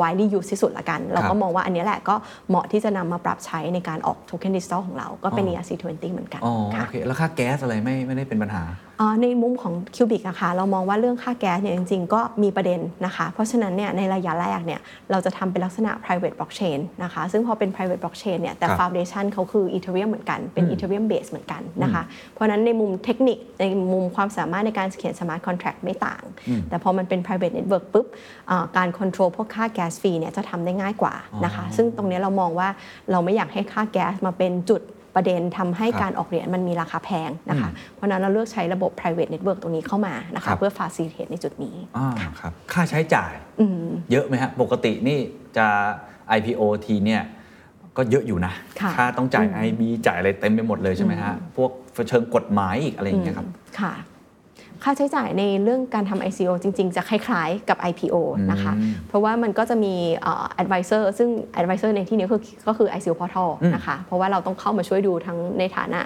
Speaker 1: widely used ที่สุดละกัน เรา
Speaker 5: ครั
Speaker 1: ก็
Speaker 5: บ
Speaker 1: มองว่าอันเนี้ยแหละก็เหมาะที่จะนำมาปรับใช้ในการออกโทเค็นดิจิตอลของเราก็เป็น
Speaker 5: อ๋อ
Speaker 1: ERC20 เหมือนกัน
Speaker 5: อ๋อ
Speaker 1: ค่ะ
Speaker 5: โอเคแล้วค่าแก๊สอะไรไม่ไม่ได้เป็นปัญหา
Speaker 1: เอ่อในมุมของคิวบิกอะค่ะเรามองว่าเรื่องค่าแก๊สเนี่ยจริงๆ ก็มีประเด็นนะคะ เพราะฉะนั้นเนี่ยในระยะแรกเนี่ยเราจะทำเป็นลักษณะ private blockchain นะคะ ซึ่งพอเป็น private blockchain เนี่ยแต่
Speaker 5: ครับ
Speaker 1: foundation เขาคือ Ethereum เหมือนกันเป็น Ethereum base เหมือนกันนะคะ เพราะฉะนั้นในมุมเทคนิคในมุมความสามารถในการเขียน smart contract ไม่ต่าง แต่พอมันเป็น private network ปุ๊บเอ่อการ control พวกค่าแก๊สฟรีเนี่ยจะทำได้ง่ายกว่านะคะ ซึ่งตรงเนี้ยเรามองว่าเราไม่อยากให้ค่าแก๊สมาเป็นจุดประเด็นทำให้
Speaker 5: ครับ
Speaker 1: การออกเหรียญมันมีราคาแพงนะคะ เพราะฉะนั้นเราเลือกใช้ระบบ private network ตรงนี้เข้ามานะ
Speaker 5: ครั
Speaker 1: คะ
Speaker 5: บ
Speaker 1: เพื่อ facilitate ในจุดนี้
Speaker 5: อ่าครับค่าใช้จ่ายเยอะไหมฮะ ปกตินี่จะ IPO ทีเนี่ยก็เยอะอยู่นะ
Speaker 1: ค่ะ
Speaker 5: ค่าต้องจ่าย IB จ่ายอะไรเต็มไปหมดเลยใช่ไหมฮะ พวกเชิงกฎหมายอีกอะไรอย่างเงี้ยครับ
Speaker 1: ค่ะ ค่าใช้จ่ายในเรื่องการทำ ICO จริง ๆ จะคล้ายๆกับ IPO นะคะ
Speaker 5: อืม
Speaker 1: เพราะว่ามันก็จะมีเอ่อ advisor ซึ่ง advisor ในที่นี้คือก็คือ ICO portal
Speaker 5: อืม
Speaker 1: นะคะ เพราะว่าเราต้องเข้ามาช่วยดูทั้งในฐานะ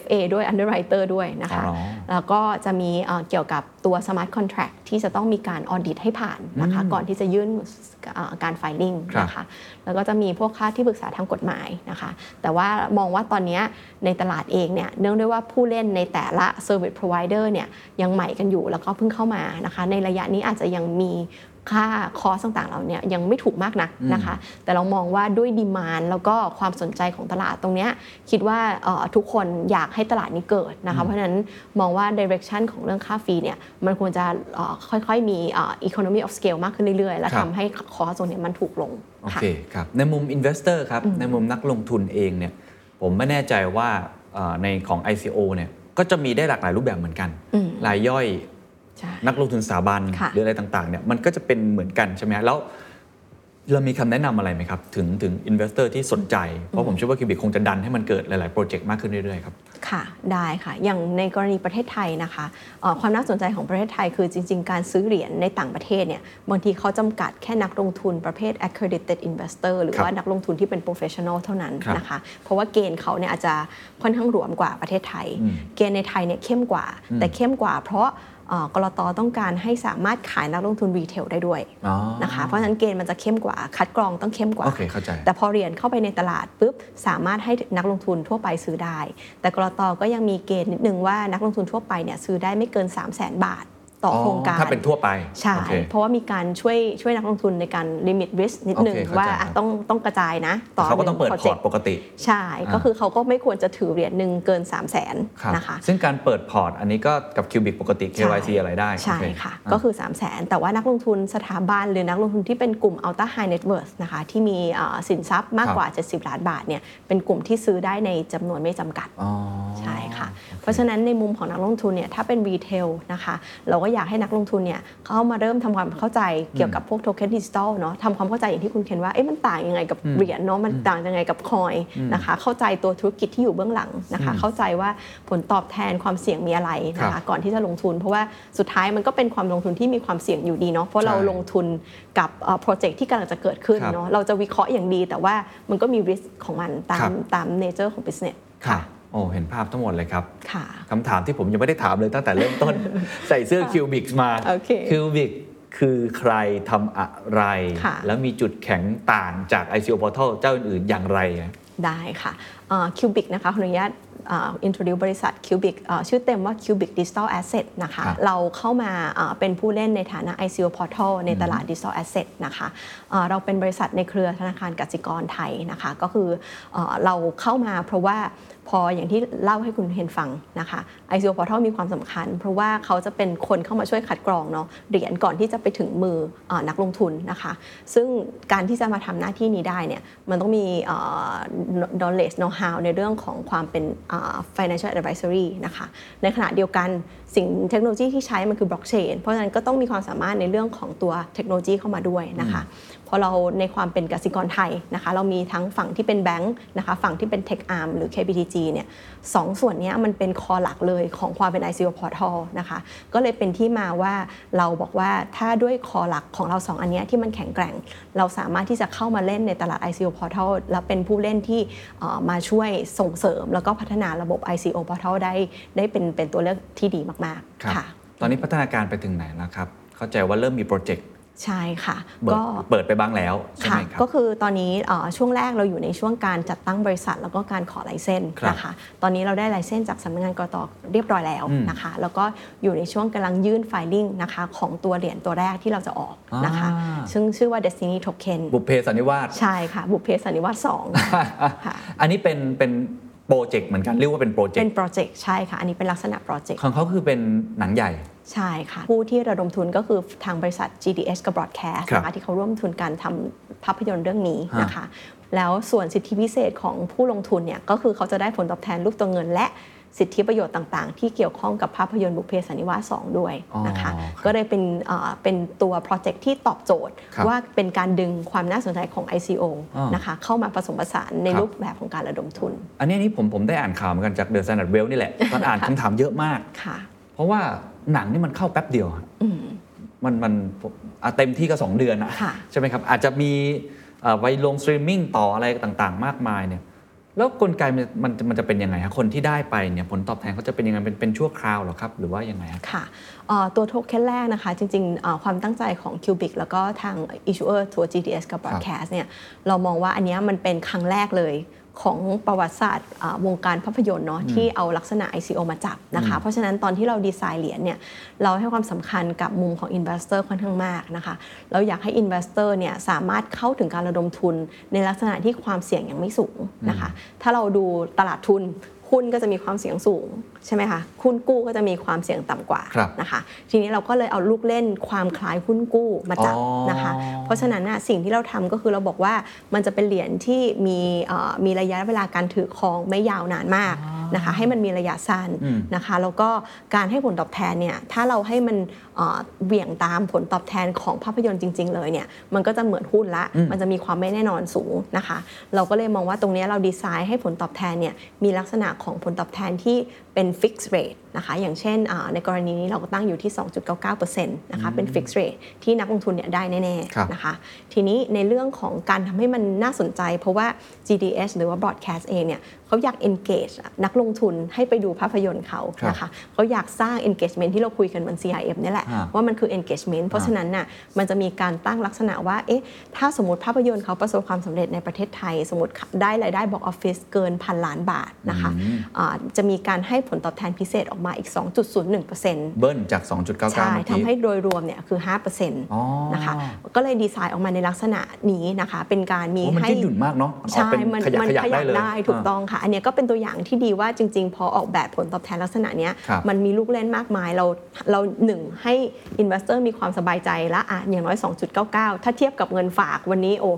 Speaker 1: FA ด้วย underwriter ด้วยนะคะ
Speaker 5: อ๋อ
Speaker 1: แล้วก็จะมีเอ่อเกี่ยวกับตัว smart contract ที่จะต้องมีการออดิตให้ผ่านนะคะก่อนที่จะยื่นเอ่อการ filing
Speaker 5: ครับ
Speaker 1: นะคะแล้วก็จะมีพวกค่าที่ปรึกษาทางกฎหมายนะคะแต่ว่ามองว่าตอนเนี้ยในตลาดเองเนี่ยเนื่องด้วยว่าผู้เล่นในแต่ละ service provider เนี่ยยังใหม่กันอยู่แล้วก็เพิ่งเข้ามานะคะในระยะนี้อาจจะยังมี ค่าคอสต่างๆเหล่าเนี้ยังไม่ถูกมากนักนะคะ แต่เรามองว่าด้วยดีมานแล้วก็ความสนใจของตลาดตรงเนี้ยคิดว่าเอ่อทุกคนอยากให้ตลาดนี้เกิดนะคะเพราะฉะนั้นมองว่า direction ของเรื่องค่าฟรีเนี่ยมันควรจะเอ่อค่อยๆมีเอ่อ economy of scale มากขึ้นเรื่อยๆ และ
Speaker 5: ครับ
Speaker 1: ทำให้ cost ตรงเนี้ยมันถูกลง
Speaker 5: โอเคค่ะครับในมุม investor ครับในมุมนักลงทุนเองเนี่ยผมไม่แน่ใจว่าเอ่อในของ ICO เนี่ยก็จะมีได้หลากหลายรูปแบบเหมือนกัน
Speaker 1: อืม
Speaker 5: รายย่อย
Speaker 1: ใช่
Speaker 5: นักลงทุนสถาบัน
Speaker 1: ค่ะ
Speaker 5: หรืออะไรต่างๆเนี่ยมันก็จะเป็นเหมือนกันใช่ไหมฮะแล้วเรามีคำแนะนำอะไรไหมครับ ถึงถึง investor ที่สนใจ เพราะผมเชื่อว่าคิวบิคงจะดันให้มันเกิดหลาย ๆ โปรเจกต์มากขึ้นเรื่อย ๆ ครับ
Speaker 1: ค่ะ ได้ค่ะ อย่างในกรณีประเทศไทยนะคะเอ่อความน่าสนใจของประเทศไทยคือจริง ๆ การซื้อเหรียญในต่างประเทศเนี่ยบางทีเขาจำกัดแค่นักลงทุนประเภท accredited investor หรือ
Speaker 5: ครับ
Speaker 1: ว่านักลงทุนที่เป็น professional เท่านั้น
Speaker 5: ครับ
Speaker 1: นะคะ เพราะว่าเกณฑ์เขาเนี่ยอาจจะค่อนข้างหลวมกว่าประเทศไทย
Speaker 5: อืม
Speaker 1: เกณฑ์ในไทยเนี่ยเข้มกว่า แต่เข้มกว่า เพราะเอ่อ กรตต้องการให้สามารถขายนักลงทุนรีเทลได้ด้วย
Speaker 5: อ๋อ
Speaker 1: นะคะเพราะฉะนั้นเกณฑ์มันจะเข้มกว่าคัดกรองต้องเข้มกว่า
Speaker 5: โอเคเข้าใจ
Speaker 1: แต่พอเรียนเข้าไปในตลาดปุ๊บสามารถให้นักลงทุนทั่วไปซื้อได้ แต่กลตก็ยังมีเกณฑ์นิดนึงว่านักลงทุนทั่วไปเนี่ยซื้อได้ไม่เกิน 3 0 0 0 0 0 บาท ต่อโครงการ
Speaker 5: ถ้าเป็นทั่วไป
Speaker 1: ใช่
Speaker 5: โอเค
Speaker 1: เพราะว่ามีการช่วยช่วยนักลงทุนในการ limit risk นิดนึง
Speaker 5: โอเคเข้าใจ
Speaker 1: ว่า
Speaker 5: ครับ
Speaker 1: ต้องต้องกระจายนะ ต่อ
Speaker 5: เขาก็ต้องเปิด
Speaker 1: หนึ่ง
Speaker 5: พอร์ต
Speaker 1: project
Speaker 5: ปกติ
Speaker 1: ใช่ ก็คือเขาก็ไม่ควรจะถือเหรียญหนึ่งเกิน 3 0 0 0 0 0
Speaker 5: ครับ
Speaker 1: นะคะ
Speaker 5: ซึ่งการเปิดพอร์ตอันนี้ก็กับ Kubix ปกติ KYC อะไรได้
Speaker 1: ใช่
Speaker 5: โอเค่ะอ่
Speaker 1: ก็คือ 3 0 0แสนแต่ว่านักลงทุนสถาบันหรือนักลงทุนที่เป็นกลุ่ม Ultra High Net Worth นะคะที่มีเอ่อสินทรัพย์มาก
Speaker 5: ครับ
Speaker 1: กว่า 70 ล้านบาทเนี่ยเป็นกลุ่มที่ซื้อได้ในจำนวนไม่จำกัด
Speaker 5: อ๋อ
Speaker 1: ใช่ค่ะ เพราะฉะนั้นในมุมของนักลงทุนเนี่ยถ้าเป็น retail นะคะเราก็อยากให้นักลงทุนเนี่ยเข้ามาเริ่มทำความเข้าใจเกี่ยวกับพวกโทเค็นดิจิตอลเนาะทำความเข้าใจอย่างที่คุณเคนว่าเอ๊ะมันต่างยังไงกับเหรียญเนาะมันต่างยังไงกับ coin นะคะเข้าใจตัวธุรกิจที่อยู่เบื้องหลังนะคะเข้าใจว่าผลตอบแทนความเสี่ยงมีอะไรนะ
Speaker 5: คะ
Speaker 1: ครั
Speaker 5: บ
Speaker 1: ก่อนที่จะลงทุน เพราะว่าสุดท้ายมันก็เป็นความลงทุนที่มีความเสี่ยงอยู่ดีเนาะเพราะเรา
Speaker 5: ใช่
Speaker 1: ลงทุนกับโปรเจกต์ที่กำลังจะเกิดขึ้น
Speaker 5: ครับ
Speaker 1: เนาะเราจะวิเคราะห์อย่างดี แต่ว่ามันก็มี risk ของมัน
Speaker 5: ครับ
Speaker 1: ตาม nature ของ business
Speaker 5: ครับ โอ้เห็นภาพทั้งหมดเลยครับ
Speaker 1: ค่ะ
Speaker 5: คำถามที่ผมยังไม่ได้ถามเลยตั้งแต่เริ่มต้น ใส่เสื้อ Kubix มา
Speaker 1: โอเค
Speaker 5: Kubix คือใครทำอะไร
Speaker 1: ค่ะ
Speaker 5: แล้วมีจุดแข็งต่างจาก ICO Portal เจ้าอื่นๆอย่างไรอะ
Speaker 1: ได้ค่ะ Kubix นะคะขออนุญาต introduce บริษัท Kubix เอ่อชื่อเต็มว่า Kubix Digital Asset นะคะ
Speaker 5: ครับ
Speaker 1: เราเข้ามาเอ่อเป็นผู้เล่นในฐานะ ICO Portal ในตลาด Digital Asset นะคะเอ่อเราเป็นบริษัทในเครือธนาคารกสิกรไทยนะคะก็คือเอ่อเราเข้ามาเพราะว่าพออย่างที่เล่าให้คุณเห็นฟังนะคะ ICO Portal มีความสำคัญ เพราะว่าเขาจะเป็นคนเข้ามาช่วยคัดกรองเนาะเหรียญก่อนที่จะไปถึงมือเออนักลงทุนนะคะ ซึ่งการที่จะมาทำหน้าที่นี้ได้เนี่ยมันต้องมีเอ่อ knowledge know how ในเรื่องของความเป็น financial advisory นะคะ ในขณะเดียวกันสิ่งเทคโนโลยีที่ใช้มันคือบล็อกเชนเพราะฉะนั้นก็ต้องมีความสามารถในเรื่องของตัวเทคโนโลยีเข้ามาด้วยนะคะ เพราะเราในความเป็นกสิกรไทยนะคะเรามีทั้งฝั่งที่เป็นแบงค์นะคะฝั่งที่เป็น Tech Arm หรือ KBTG เนี่ยสองส่วนเนี้ยมันเป็นคอหลักเลยของความเป็น ICO Portal นะคะก็เลยเป็นที่มาว่าเราบอกว่าถ้าด้วยคอหลักของเราสองอันเนี้ยที่มันแข็งแกร่ง เราสามารถที่จะเข้ามาเล่นในตลาด ICO Portal แล้วเป็นผู้เล่นที่เอ่อมาช่วยส่งเสริม แล้วก็พัฒนาระบบ ICO Portal ได้ได้เป็นเป็นตัวเลือกที่ดีมาก
Speaker 5: ครับ
Speaker 1: ๆค่ะ
Speaker 5: ตอนนี้พัฒนาการไปถึงไหนแล้วครับเข้าใจว่าเริ่มมีโปรเจกต์
Speaker 1: ใช่ค่ะ
Speaker 5: เปิด
Speaker 1: ก็
Speaker 5: เปิดไปบ้างแล้วใช่
Speaker 1: ค่ะ
Speaker 5: ไหมครับ
Speaker 1: ก็คือตอนนี้เอ่อช่วงแรกเราอยู่ในช่วงการจัดตั้งบริษัท แล้วก็การขอ license
Speaker 5: ครับ
Speaker 1: นะคะตอนนี้เราได้ license จากสำนักงานกลตเรียบร้อยแล้ว
Speaker 5: อืม
Speaker 1: นะคะ แล้วก็อยู่ในช่วงกำลังยื่น filing นะคะของตัวเหรียญตัวแรกที่เราจะออกนะคะ
Speaker 5: อ่า
Speaker 1: ซึ่งชื่อว่า Destiny Token
Speaker 5: บุพเพสันนิวาส
Speaker 1: ใช่ค่ะ บุพเพสันนิวาสสองค่ะ
Speaker 5: อันนี้เป็นเป็น โปรเจกต์เหมือนกันเรียกว่าเป็นโปรเจก
Speaker 1: เป็น
Speaker 5: ต์
Speaker 1: โปรเจกต์ใช่ค่ะ อันนี้เป็นลักษณะโปรเจกต์
Speaker 5: ของเขาคือเป็นหนังใหญ่
Speaker 1: ใช่ค่ะ ผู้ที่ระดมทุนก็คือทางบริษัท GDH กับ Broadcast
Speaker 5: ครับ
Speaker 1: นะคะที่เขาร่วมทุนการทำภาพยนตร์เรื่องนี้
Speaker 5: ฮะ
Speaker 1: นะคะแล้วส่วนสิทธิพิเศษของผู้ลงทุนเนี่ยก็คือเขาจะได้ผลตอบแทนรูปตัวเงินและ สิทธิประโยชน์ต่างๆ ที่เกี่ยวข้องกับภาพยนตร์บุพเพสันนิวาส 2 ด้วยนะคะ
Speaker 5: อ๋อครับ
Speaker 1: ก็เลยเป็นเอ่อเป็นตัวโปรเจกต์ที่ตอบโจทย์
Speaker 5: ครับ
Speaker 1: ว่าเป็นการดึงความน่าสนใจของ ICO
Speaker 5: อ๋อ
Speaker 1: นะคะเข้ามาผสมผสานใน
Speaker 5: ครับ
Speaker 1: รูปแบบของการระดมทุน
Speaker 5: อันนี้นี่ผมผมได้อ่านข่าวเหมือนกันจากเดอะ s แ n น a r d เวลนี่แหละตอนอ่านคำถามเยอะมาก
Speaker 1: ค่ะ
Speaker 5: เพราะว่าหนังนี่มันเข้าแป๊บเดียวอะมันมันอะเต็มที่ก็ 2 เดือนนะ
Speaker 1: ค่ะ
Speaker 5: ใช่ไหมครับอาจจะมีเอ่อไปลงสตรีมมิ่งต่ออะไรต่างๆ มากมายเนี่ย แล้วกลไกมันมันจะเป็นยังไงฮะคนที่ได้ไปเนี่ยผลตอบแทนเขาจะเป็นยังไงเป็นเป็นชั่วคราวเหรอครับหรือว่ายังไงฮะ
Speaker 1: ค่ะตัวโทเค็นแรกนะคะ จริงๆ ความตั้งใจของ Kubix แล้วก็ทาง Issuer ตัว GDS กับ Broadcast เนี่ยเรามองว่าอันนี้มันเป็นครั้งแรกเลย ของประวัติศาสตร์อ่าวงการภาพยนตร์เนาะที่เอาลักษณะ ICO มาจับนะคะเพราะฉะนั้นตอนที่เราดีไซน์เหรียญเนี่ยเราให้ความสำคัญกับมุมของ Investor ค่อนข้างมากนะคะเราอยากให้ Investor เนี่ยสามารถเข้าถึงการระดมทุนในลักษณะที่ความเสี่ยงยังไม่สูงนะคะถ้าเราดูตลาดทุนหุ้นก็จะมีความเสี่ยงสูงใช่ไหมคะหุ้นกู้ก็จะมีความเสี่ยงต่ำกว่า
Speaker 5: ครับ
Speaker 1: นะคะ ทีนี้เราก็เลยเอาลูกเล่นความคล้ายหุ้นกู้มาจับ
Speaker 5: อ๋อ
Speaker 1: นะคะ เพราะฉะนั้นน่ะสิ่งที่เราทำก็คือเราบอกว่ามันจะเป็นเหรียญที่มีเอ่อมีระยะเวลาการถือครองไม่ยาวนานมากนะคะให้มันมีระยะสั้น
Speaker 5: อืม
Speaker 1: นะคะแล้วก็การให้ผลตอบแทนเนี่ยถ้าเราให้มันเอ่อเบี่ยงตามผลตอบแทนของภาพยนตร์จริง ๆ เลยเนี่ยมันก็จะเหมือนหุ้นละ มันจะมีความไม่แน่นอนสูงนะคะ เราก็เลยมองว่าตรงเนี้ยเราดีไซน์ให้ผลตอบแทนเนี่ยมีลักษณะของผลตอบแทนที่ เป็น fixed rate นะคะอย่างเช่นอ่าในกรณีนี้เราก็ตั้งอยู่ที่ 2.99%นะคะเป็น fixed rate ที่นักลงทุนเนี่ยได้แน่
Speaker 5: ครับ
Speaker 1: ๆนะคะทีนี้ในเรื่องของการทำให้มันน่าสนใจ เพราะว่า GDS หรือว่า broadcast เองเนี่ย เขาอยาก engage นักลงทุนให้ไปดูภาพยนตร์เขา
Speaker 5: ครับ
Speaker 1: นะคะเขาอยากสร้าง engagement ที่เราคุยกันบน CRM เนี่ยแหละ
Speaker 5: ฮะ
Speaker 1: ว่ามันคือ engagement เพราะฉะนั้นน่ะมันจะมีการตั้งลักษณะว่าเอ๊ะถ้าสมมติภาพยนตร์เขาประสบความสำเร็จในประเทศไทย สมมติได้รายได้บอกออฟฟิศเกินพันล้านบาทนะคะอ่าจะมีการให้ผลตอบแทนพิเศษออกมาอีก 2.01%
Speaker 5: เบิ้ลจาก 2.99
Speaker 1: ใช่
Speaker 5: เมื่อ
Speaker 1: ทำ
Speaker 5: กี้
Speaker 1: ให้โดยรวมเนี่ยคือ5%
Speaker 5: อ๋อ
Speaker 1: นะคะก็เลยดีไซน์ออกมาในลักษณะนี้นะคะ เป็นการมี
Speaker 5: โอ้มัน
Speaker 1: ให้
Speaker 5: ยืดหยุ่นมากเนาะมันออก
Speaker 1: ใช่
Speaker 5: เป็น
Speaker 1: มัน
Speaker 5: ขยัก
Speaker 1: มัน
Speaker 5: ขยัก
Speaker 1: ขยั
Speaker 5: ได้
Speaker 1: บ
Speaker 5: เลย
Speaker 1: ได้ถูกาต้องค่ะอันเนี้ยก็เป็นตัวอย่างที่ดีว่าจริง ๆ พอออกแบบผลตอบแทนลักษณะเนี้ย
Speaker 5: ครับ
Speaker 1: มันมีลูกเล่นมากมายเราเราหนึ่งให้ investor มีความสบายใจและอะอย่างน้อย 2.99 ถ้าเทียบกับเงินฝากวันนี้โอ้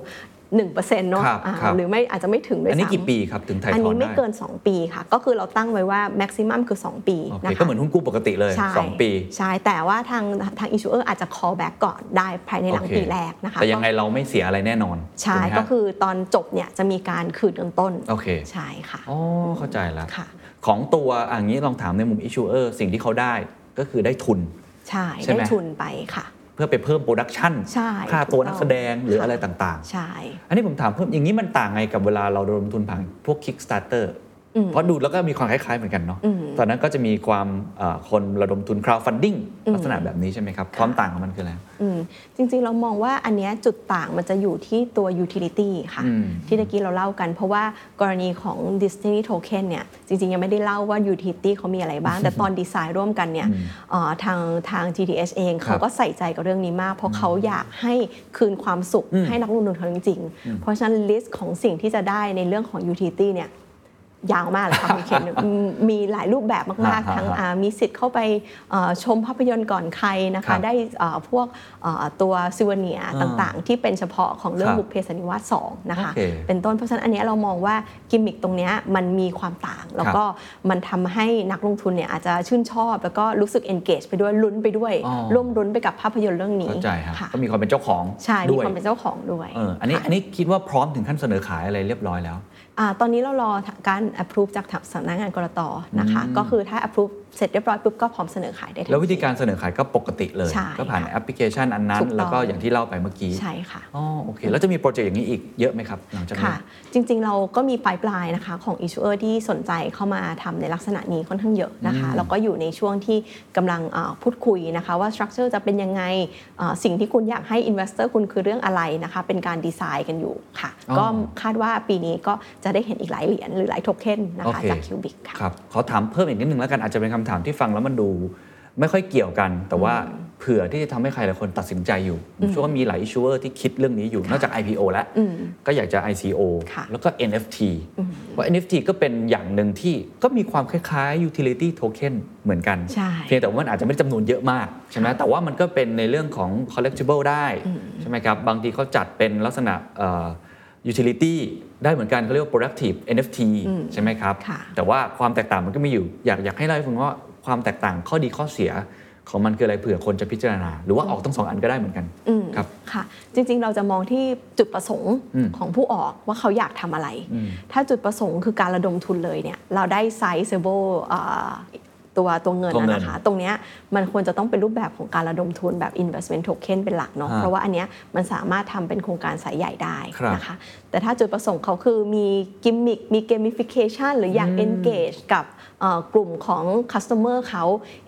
Speaker 1: หนึ่งเปอร์เซ็นต์เนาะ
Speaker 5: ครับ
Speaker 1: อ่า
Speaker 5: ครับ
Speaker 1: หรือไม่อาจจะไม่ถึงด้วย
Speaker 5: อันนี้
Speaker 1: ซ้ำ
Speaker 5: กี่ปีครับถึงถ่าย
Speaker 1: อัน
Speaker 5: ถอน
Speaker 1: นี้ไม่
Speaker 5: ได้
Speaker 1: เกิน 2 ปีค่ะ ก็คือเราตั้งไว้ว่า maximum คือ 2 ปี
Speaker 5: โอเค
Speaker 1: นะคะ
Speaker 5: ก็เหมือนหุ้นกู้ปกติเลย
Speaker 1: ใช่
Speaker 5: 2ปี
Speaker 1: ใช่ แต่ว่าทางทาง issuer อาจจะ call back ก่อนได้ภายในหลัง
Speaker 5: โอเค
Speaker 1: ปีแรกนะคะ
Speaker 5: แต่ยังไงเราไม่เสียอะไรแน่นอน
Speaker 1: ใช่
Speaker 5: ถูไหมฮะ
Speaker 1: ก็คือตอนจบเนี่ยจะมีการคืนเงินต้น
Speaker 5: โอเค
Speaker 1: ใช่ค่ะ
Speaker 5: อ๋อเข้าใจแล้ว
Speaker 1: ค่ะ
Speaker 5: ของตัวอะอย่างนี้ลองถามในมุม issuer สิ่งที่เขาได้ก็คือได้ทุน
Speaker 1: ใช่
Speaker 5: ใช่ไหม
Speaker 1: ได้ทุนไปค่ะ
Speaker 5: เพื่อไปเพิ่ม production
Speaker 1: ใช่
Speaker 5: ค่าตัว
Speaker 1: ถูกต้อง
Speaker 5: นักแสดงหรือ
Speaker 1: ค่ะ
Speaker 5: อะไรต่าง
Speaker 1: ใช่
Speaker 5: ๆอันนี้ผมถามเพิ่มอย่างนี้มันต่างไงกับเวลาเราระดมทุนผ่านพวก Kickstarter เพราะดูแล้วก็มีความคล้ายๆเหมือนกันเนาะ
Speaker 1: อืม
Speaker 5: ตอนนั้นก็จะมีความเอ่อคนระดมทุน crowdfunding
Speaker 1: อืม
Speaker 5: ลักษณะแบบนี้ใช่ไหมครับ ความต่างของมันคืออะไร
Speaker 1: อืมจริงๆเรามองว่าอันเนี้ยจุดต่างมันจะอยู่ที่ตัว utility ค่ะ
Speaker 5: อืม
Speaker 1: ที่ตะกี้เราเล่ากัน เพราะว่ากรณีของ Destiny Token เนี่ยจริงๆ ยังไม่ได้เล่าว่า utility เขามีอะไรบ้าง แต่ตอนดีไซน์ร่วมกันเนี่ยเอ่อทางทาง GTS เอง
Speaker 5: ครั
Speaker 1: เขา
Speaker 5: บ
Speaker 1: ก็ใส่ใจกับเรื่องนี้มาก เพราะเขาอยากให้คืนความสุข
Speaker 5: อืม
Speaker 1: ให้นักลงทุนเขาจริงๆ เพราะฉะนั้น list ของสิ่งที่จะได้ในเรื่องของ utility เนี่ย ยาวมากเลยค่ะคุณเคนอืมมีหลายรูปแบบมาก
Speaker 5: ฮะ
Speaker 1: ๆทั้ง
Speaker 5: ฮะ
Speaker 1: อ่ามีสิทธิ์เข้าไปเอ่อชมภาพยนตร์ก่อนใครนะ
Speaker 5: ครั
Speaker 1: คะ
Speaker 5: บ
Speaker 1: ได้เอ่อพวกเอ่อตัวซิวเนีย
Speaker 5: อ่า
Speaker 1: ต่างๆ ที่เป็นเฉพาะของเรื่อ
Speaker 5: ค
Speaker 1: ง
Speaker 5: รับ
Speaker 1: บุพเพสันนิวาสสองนะคะ
Speaker 5: โอเค
Speaker 1: เป็นต้นเพราะฉะนั้นอันเนี้ยเรามองว่ากิมมิคตรงเนี้ยมันมีความต่าง แล้วก็มันทำให้นักลงทุนเนี่ยอาจจะชื่นชอบ แล้วก็รู้สึก engage ไปด้วยลุ้นไปด้วย
Speaker 5: อ๋อ
Speaker 1: ร่วมลุ้นไปกับภาพยนตร์เรื่องนี้
Speaker 5: เข้าใจครับ
Speaker 1: ค่ะ
Speaker 5: ก็มีความเป็นเจ้าของ
Speaker 1: ใช่มี
Speaker 5: ด้วย
Speaker 1: ความเป็นเจ้าของด้วย
Speaker 5: เอออันนี้
Speaker 1: ค่ะ
Speaker 5: อันนี้คิดว่าพร้อมถึงขั้นเสนอขายอะไรเรียบร้อยแล้ว
Speaker 1: อ่า ตอนนี้เรารอการ approve จากสำนักงานกรตนะคะ ก็คือถ้า approve เสร็จเรียบร้อยปุ๊บก็พร้อมเสนอขายได้ทันที
Speaker 5: แล้ววิธีการเสนอขายก็ปกติเลย
Speaker 1: ใช่
Speaker 5: ก็ผ่าน
Speaker 1: ค่ะ
Speaker 5: แอปพลิเคชันอันนั้น
Speaker 1: ถูกต้อง
Speaker 5: แล้วก็อย่างที่เล่าไปเมื่อกี้
Speaker 1: ใช่ค่ะ
Speaker 5: อ๋อโอเค แล้วจะมีโปรเจกต์อย่างนี้อีกเยอะไหมครับหลังจากนี้
Speaker 1: ค่ะ จริง ๆ เราก็มีปลายปลายๆนะคะของ issuer ที่สนใจเข้ามาทำในลักษณะนี้ค่อนข้างเยอะนะคะแล้วก็อยู่ในช่วงที่กำลังเอ่อพูดคุยนะคะว่า structure จะเป็นยังไงเอ่อสิ่งที่คุณอยากให้ investor คุณคือเรื่องอะไรนะคะเป็นการดีไซน์กันอยู่ค่ะ
Speaker 5: อ๋อ
Speaker 1: ก็คาดว่าปีนี้ก็จะได้เห็นอีกหลายเหรียญหรือหลายโทเค็นนะคะ
Speaker 5: โอเค
Speaker 1: จาก Cubic ค่ะ
Speaker 5: ครับขอถามเพิ่มอีกนิดนึงแล้วกันอาจจะเป็นคำถามที่ฟังแล้วมันดู ไม่ค่อยเกี่ยวกัน แต่ว่าเผื่อที่จะทำให้ใครหลายคนตัดสินใจอยู่ผมเชื่อว่ามีหลาย issuer ที่คิดเรื่องนี้อยู่นอกจาก IPO แล้ว
Speaker 1: อืม
Speaker 5: ก็อยากจะ ICO
Speaker 1: ค่ะ
Speaker 5: แล้วก็ NFT ว่า NFT ก็เป็นอย่างหนึ่งที่ก็มีความคล้ายๆ utility token เหมือนกัน
Speaker 1: ใช่
Speaker 5: เพียงแต่ว่ามันอาจจะไม่ได้จำนวนเยอะมากใช่ไหมแต่ว่ามันก็เป็นในเรื่องของ collectible ได้ใช่ไหมครับบางทีเขาจัดเป็นลักษณะเอ่อ utility ได้เหมือนกันเขาเรียกว่า productive NFT ใช่ไหมครับ
Speaker 1: ค่ะ
Speaker 5: แต่ว่าความแตกต่างมันก็มีอยู่ อยากอยากให้เล่าให้ฟังว่าความแตกต่างข้อดีข้อเสียของมันคืออะไรเผื่อคนจะพิจารณา หรือว่าออกทั้งสองอันก็ได้เหมือนกัน
Speaker 1: อืม
Speaker 5: ครับ
Speaker 1: ค่ะจริงๆเราจะมองที่จุดประสงค์
Speaker 5: อืม
Speaker 1: ของผู้ออกว่าเขาอยากทำอะไร
Speaker 5: อืม
Speaker 1: ถ้าจุดประสงค์คือการระดมทุนเลยเนี่ยเราได้ sizable อ่าตัวตัวเงิน
Speaker 5: ตัว
Speaker 1: นะ
Speaker 5: เงิน
Speaker 1: นะคะ ตรงเนี้ยมันควรจะต้องเป็นรูปแบบของการระดมทุนแบบ investment token เป็นหลักเนาะ
Speaker 5: ฮะ
Speaker 1: เพราะว่าอันเนี้ยมันสามารถทำเป็นโครงการสายใหญ่ได้
Speaker 5: ครับ
Speaker 1: นะคะ แต่ถ้าจุดประสงค์เขาคือมีกิมมิคมี gamification หรืออยาก engage กับเอ่อ กลุ่มของ customer เขา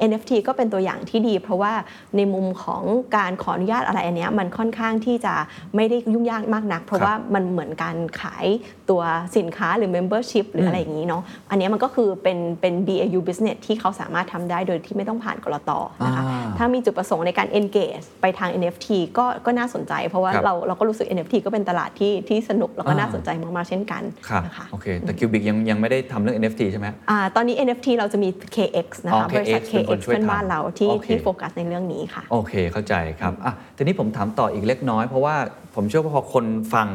Speaker 1: NFT ก็เป็นตัวอย่างที่ดี เพราะว่าในมุมของการขออนุญาตอะไรอันเนี้ยมันค่อนข้างที่จะไม่ได้ยุ่งยากมากนัก เพราะ
Speaker 5: ครับ
Speaker 1: ว่ามันเหมือนการขายตัวสินค้าหรือ membership หรืออะไรอย่างนี้เนาะอันเนี้ยมันก็คือเป็นเป็น BAU business ที่เขาสามารถทำได้โดยที่ไม่ต้องผ่านกรตนะคะ
Speaker 5: อ่า
Speaker 1: ถ้ามีจุดประสงค์ในการ engage ไปทาง NFT ก็ก็น่าสนใจ เพราะว่า
Speaker 5: ครับ
Speaker 1: เราเราก็รู้สึก NFT ก็เป็นตลาดที่ที่สนุกแล้วก็
Speaker 5: อ่า
Speaker 1: น่าสนใจมากๆเช่นกัน
Speaker 5: ครับ
Speaker 1: นะคะ
Speaker 5: โอเคแต่คิวบิกยังยังไม่ได้ทำเรื่อง NFT ใช่ไหม
Speaker 1: อ่าตอนนี้ NFT เราจะมี KX นะ
Speaker 5: อ๋อ
Speaker 1: คะบริษัท
Speaker 5: KX เป็นคน
Speaker 1: KX
Speaker 5: ช่วย
Speaker 1: เพื่อนบ้าน
Speaker 5: ทำ
Speaker 1: เราที่
Speaker 5: โอเค
Speaker 1: ที่โฟกัสในเรื่องนี้ค่ะ
Speaker 5: โอเคเข้าใจครับอะทีนี้ผมถามต่ออีกเล็กน้อย เพราะว่าผมเชื่อว่าพอคนฟัง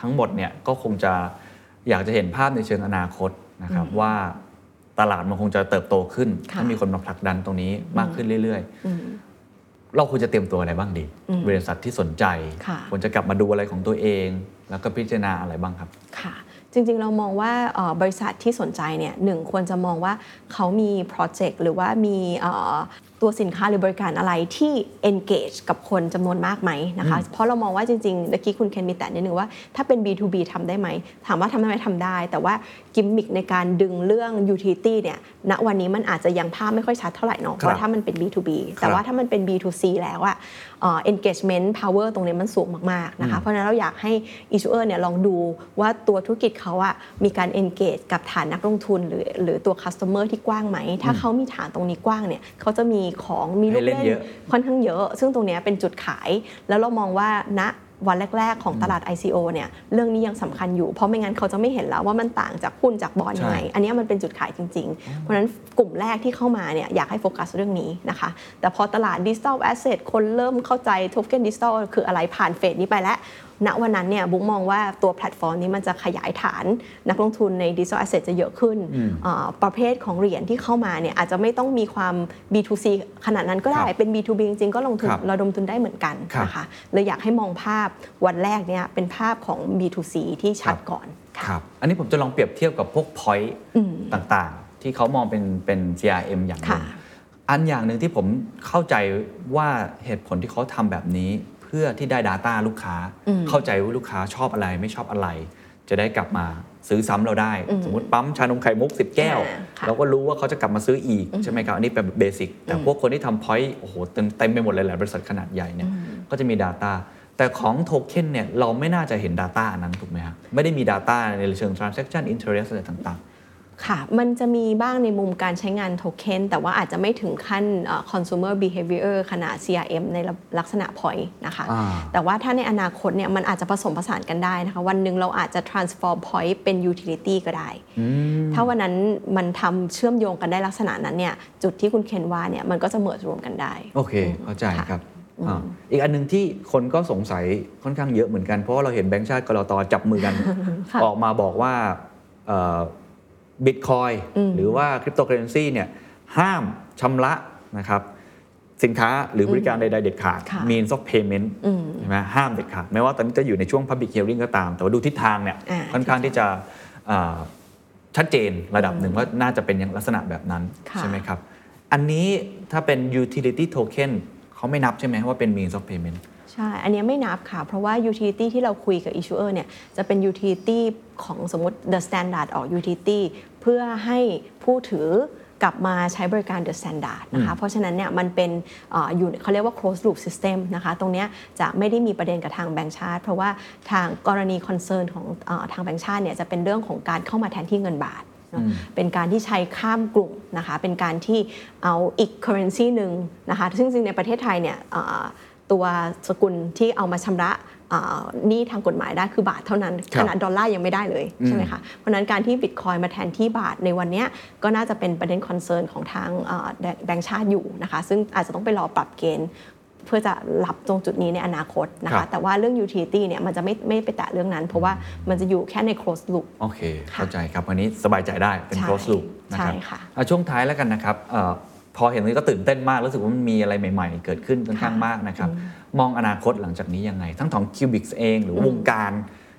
Speaker 5: ทั้งหมดเนี่ยก็คงจะอยากจะเห็นภาพในเชิงอนาคตนะครับว่าตลาดมันคงจะเติบโตขึ้น
Speaker 1: ค่ะ
Speaker 5: ถ้ามีคนมาผลักดันตรงนี้มากขึ้นเรื่อย
Speaker 1: อืม
Speaker 5: ๆเราควรจะเตรียมตัวอะไรบ้างดี
Speaker 1: อืม
Speaker 5: บริษัทที่สนใจ
Speaker 1: ค่ะ
Speaker 5: ควรจะกลับมาดูอะไรของตัวเอง แล้วก็พิจารณาอะไรบ้างครับ
Speaker 1: ค่ะ จริงๆ เรามองว่าเอ่อบริษัทที่สนใจเนี่ยหนึ่งควรจะมองว่าเขามีโปรเจกต์หรือว่ามีเอ่อตัวสินค้าหรือบริการอะไรที่ engage กับคนจำนวนมากไหมนะคะ เพราะเรามองว่าจริงๆเมื่อกี้คุณเคนมีแต่นิดนึงว่าถ้าเป็น B2B ทำได้ไหม ถามว่าทำได้ไหมทำได้ แต่ว่ากิมมิคในการดึงเรื่อง utility เนี่ยณวันนี้มันอาจจะยังภาพไม่ค่อยชัดเท่าไหร่เนาะเพราะถ้ามันเป็น B2B แต่ว่าถ้ามันเป็น B2C แล้วอะเอ่อ engagement power ตรงนี้มันสูงมากๆนะคะเพราะฉะนั้นเราอยากให้ issuer เนี่ยลองดูว่าตัวธุรกิจเขาอะมีการ engage กับฐานนักลงทุนหรือหรือตัว customer ที่กว้างไหม ถ้าเขามีฐานตรงนี้กว้างเนี่ยเขาจะมีของมีลูก
Speaker 5: ให้เล่น
Speaker 1: เล่น
Speaker 5: เยอะ
Speaker 1: ค่อนข้างเยอะ ซึ่งตรงเนี้ยเป็นจุดขายแล้วเรามองว่าณ วันแรก ๆ ของตลาด ICO เนี่ยเรื่องนี้ยังสำคัญอยู่ เพราะไม่งั้นเขาจะไม่เห็นแล้วว่ามันต่างจากหุ้นจากบอลยังไง
Speaker 5: ใช่
Speaker 1: อันเนี้ยมันเป็นจุดขายจริง ๆ เพราะฉะนั้นกลุ่มแรกที่เข้ามาเนี่ยอยากให้โฟกัสเรื่องนี้นะคะ แต่พอตลาดดิจิ t a ลแอสเซทคนเริ่มเข้าใจโทเค็นดิจิ t a ลคืออะไรผ่าน phase นี้ไปแล้ว ณวันนั้นเนี่ยบุ๊กมองว่าตัวแพลตฟอร์มนี้มันจะขยายฐานนักลงทุนในดิจิ t a ลแอสเซทจะเยอะขึ้นอ่าประเภทของเหรียญที่เข้ามาเนี่ยอาจจะไม่ต้องมีความ B2C ขนาดนั้นก็ได้
Speaker 5: ครับ
Speaker 1: เป็น B2B จริงๆ ก็ลงทุน
Speaker 5: ครับ
Speaker 1: ระดมทุนได้เหมือนกัน
Speaker 5: ครับ
Speaker 1: นะคะเลยอยากให้มองภาพวันแรกเนี่ยเป็นภาพของ B2C ที่ชัดก่อนค่ะ
Speaker 5: ครับอันนี้ผมจะลองเปรียบเทียบกับพวก point ต่างๆ ที่เขามองเป็นเป็น CRM อย่างหนึ่ง
Speaker 1: ค่ะ
Speaker 5: อันอย่างหนึ่งที่ผมเข้าใจว่าเหตุผลที่เขาทำแบบนี้เพื่อที่ได้ Data ลูกค้า เข้าใจว่าลูกค้าชอบอะไรไม่ชอบอะไร จะได้กลับมาซื้อซ้ำเราได้ สมมติปั๊มชานมไข่มุก 10 แก้ว
Speaker 1: อ่าค่ะ
Speaker 5: เราก็รู้ว่าเขาจะกลับมาซื้ออีก ใช่ไหมครับ อันนี้เป็นเบสิกแต่พวกคนที่ทำ point โอ้โหเต็มเต็มไปหมดเลยหลายบริษัทขนาดใหญ่เนี่ยก็จะมี Data แต่ของโทเค็นเนี่ยเราไม่น่าจะเห็น Data อันนั้นถูกไหมครับไม่ได้มี Data ในเชิง transaction interest อะไรต่าง
Speaker 1: ค่ะ มันจะมีบ้างในมุมการใช้งานโทเค็นแต่ว่าอาจจะไม่ถึงขั้นเอ่อ consumer behavior ขนาด CRM ในลักษณะ point นะคะ
Speaker 5: อ่า
Speaker 1: แต่ว่าถ้าในอนาคตเนี่ยมันอาจจะผสมผสานกันได้นะคะ วันหนึ่งเราอาจจะ transform point เป็น utility ก็ได้ ถ้าวันนั้นมันทำเชื่อมโยงกันได้ลักษณะนั้นเนี่ยจุดที่คุณเคนว่าเนี่ยมันก็จะเมิร์รวมกันได้
Speaker 5: ๆโอเค เข้าใจ
Speaker 1: ค่ะ
Speaker 5: ครับอ่าอีกอันหนึงที่คนก็สงสัยค่อนข้างเยอะเหมือนกันเพราะว่าเราเห็นแบงก์ชาติกรตจับมือกัน
Speaker 1: ค่ะ
Speaker 5: ออกมาบอกว่า บิตคอยหรือว่าคริปโตเคอเรนซีเนี่ยห้ามชำระนะครับสินค้าหรือบริการใด ๆ เด็ดขาด
Speaker 1: ค่ะ
Speaker 5: means of payment ใช่ไหมห้ามเด็ดขาดแม้ว่าตอนนี้จะอยู่ในช่วง public hearing ก็ตาม แต่ว่าดูทิศทางเนี่ย
Speaker 1: อ่า
Speaker 5: ค่อนข้างที่จะอ่าชัดเจนระดับหนึ่งว่าน่าจะเป็นอย่างลักษณะแบบนั้น
Speaker 1: ค่ะ
Speaker 5: ใช่ไหมครับ อันนี้ถ้าเป็น utility token เขาไม่นับใช่ไหมว่าเป็น means of payment
Speaker 1: ใช่ อันเนี้ยไม่นับค่ะ เพราะว่า utility ที่เราคุยกับ issuer เนี่ยจะเป็น utility ของสมมติ the standard ออก utility เพื่อให้ผู้ถือกลับมาใช้บริการ the standard นะคะ เพราะฉะนั้นเนี่ยมันเป็นเอออยู่เขาเรียกว่า closed loop system นะคะ ตรงเนี้ยจะไม่ได้มีประเด็นกับทางแบงก์ชาติ เพราะว่าทางกรณี concern ของเออทางแบงก์ชาติเนี่ยจะเป็นเรื่องของการเข้ามาแทนที่เงินบาทเนอะเป็นการที่ใช้ข้ามกลุ่มนะคะ เป็นการที่เอาอีก currency หนึ่งนะคะ ซึ่งจริงๆในประเทศไทยเนี่ยเอ่อ ตัวสกุลที่เอามาชำระเอ่อหนี้ทางกฎหมายได้คือบาทเท่านั้น
Speaker 5: ครับ
Speaker 1: ขนาดดอลลาร์ยังไม่ได้เลยใช่ไหมคะเพราะฉะนั้นการที่บิตคอยน์มาแทนที่บาทในวันเนี้ยก็น่าจะเป็นประเด็น concern ของทางเอ่อแบงก์ชาติอยู่นะคะซึ่งอาจจะต้องไปรอปรับเกณฑ์เพื่อจะรับตรงจุดนี้ในอนาคตนะ
Speaker 5: คะ
Speaker 1: ครั
Speaker 5: บ
Speaker 1: แต่ว่าเรื่อง utility เนี่ยมันจะไม่ไม่ไปแตะเรื่องนั้น เพราะว่ามันจะอยู่แค่ใน closed loop
Speaker 5: โอเค
Speaker 1: ค่ะ
Speaker 5: เข้าใจครับวันนี้สบายใจได้เป็น
Speaker 1: ใช่
Speaker 5: close loop นะครับ
Speaker 1: ใช่ค่ะ
Speaker 5: อ่ช่วงท้ายแล้วกันนะครับเออ พอเห็นตรงนี้ก็ตื่นเต้นมากรู้สึกว่ามันมีอะไรใหม่ ๆ เกิดขึ้นค่อนข้าง
Speaker 1: ค่ะ
Speaker 5: มากนะครับ มองอนาคตหลังจากนี้ยังไง ทั้งของ Cubic เอง หรือวงการ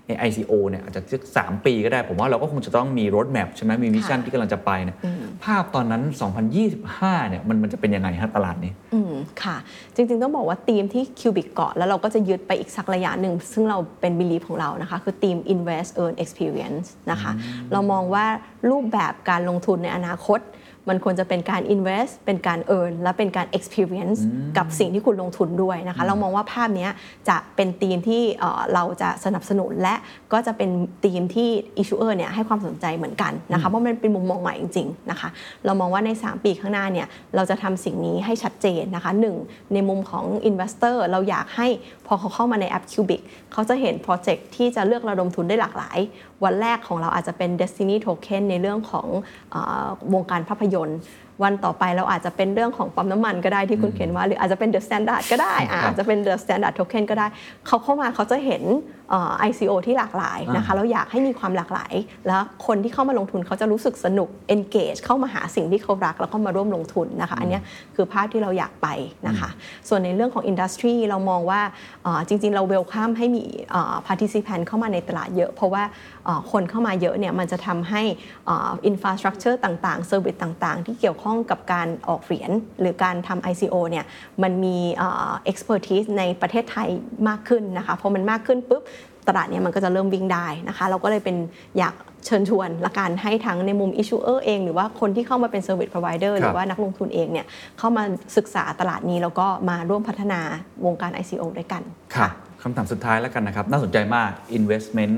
Speaker 5: ใน ICO เนี่ยอาจจะสักสามปีก็ได้ ผมว่าเราก็คงจะต้องมี road map ใช่ไหมมีวิชั่น
Speaker 1: ค่ะ
Speaker 5: ที่กำลังจะไปเนี่ยภาพตอนนั้น 2025 เนี่ยมันมันจะเป็นยังไงฮะตลาดนี้
Speaker 1: อืมค่ะ จริงๆ ต้องบอกว่าธีมที่ Cubic เกาะแล้วเราก็จะยึดไปอีกสักระยะหนึ่ง ซึ่งเราเป็น belief ของเรานะคะ คือธีม invest earn experience นะคะ เรามองว่ารูปแบบการลงทุนในอนาคต มันควรจะเป็นการ invest เป็นการ earn และเป็นการ experience กับสิ่งที่คุณลงทุนด้วยนะคะ เรามองว่าภาพเนี้ยจะเป็นธีมที่เอ่อเราจะสนับสนุนและ ก็จะเป็นธีมที่ issuer เนี่ยให้ความสนใจเหมือนกันนะคะเพราะมันเป็นมุมมองใหม่จริงๆนะคะเรามองว่าใน 3 ปีข้างหน้าเนี่ยเราจะทำสิ่งนี้ให้ชัดเจนนะคะหนึ่งในมุมของ investor เราอยากให้พอเขาเข้ามาในแอป Cubic เขาจะเห็นโปรเจกต์ที่จะเลือกระดมทุนได้หลากหลาย วันแรกของเราอาจจะเป็น Destiny Token ในเรื่องของเออวงการภาพยนตร์วันต่อไปเราอาจจะเป็นเรื่องของปั๊มน้ำมันก็ได้ที่คุณเขียนว่า หรืออาจจะเป็น The Standard ก็ได้อะ
Speaker 5: ครับ
Speaker 1: อาจจะเป็น The Standard Token ก็ได้ เขาเข้ามาเขาจะเห็นเอ่อ ICO ที่หลากหลายนะคะแล้วอยากให้มีความหลากหลาย แล้วคนที่เข้ามาลงทุนเขาจะรู้สึกสนุก engage เข้ามาหาสิ่งที่เขารัก แล้วก็มาร่วมลงทุนนะคะอันเนี้ยคือภาพที่เราอยากไปนะคะส่วนในเรื่องของ industry เรามองว่าเอ่อจริง ๆ เรา welcome ให้มีเอ่อ participant เข้ามาในตลาดเยอะ เพราะว่าเอ่อคนเข้ามาเยอะเนี่ยมันจะทำให้เอ่อ infrastructure ต่างๆ service ต่างๆ ที่เกี่ยวข้องกับการออกเหรียญหรือการทำ ICO เนี่ยมันมีเอ่อ expertise ในประเทศไทยมากขึ้นนะคะพอมันมากขึ้นปุ๊บ ตลาดเนี่ยมันก็จะเริ่มวิ่งได้นะคะ เราก็เลยเป็นอยากเชิญชวนละกันให้ทั้งในมุม issuer เอง หรือว่าคนที่เข้ามาเป็น service provider หรือว่านักลงทุนเองเนี่ยเข้ามาศึกษาตลาดนี้แล้วก็มาร่วมพัฒนาวงการ ICO ด้วยกัน
Speaker 5: ครับคำถามสุดท้ายแล้วกันนะครับ น่าสนใจมาก investment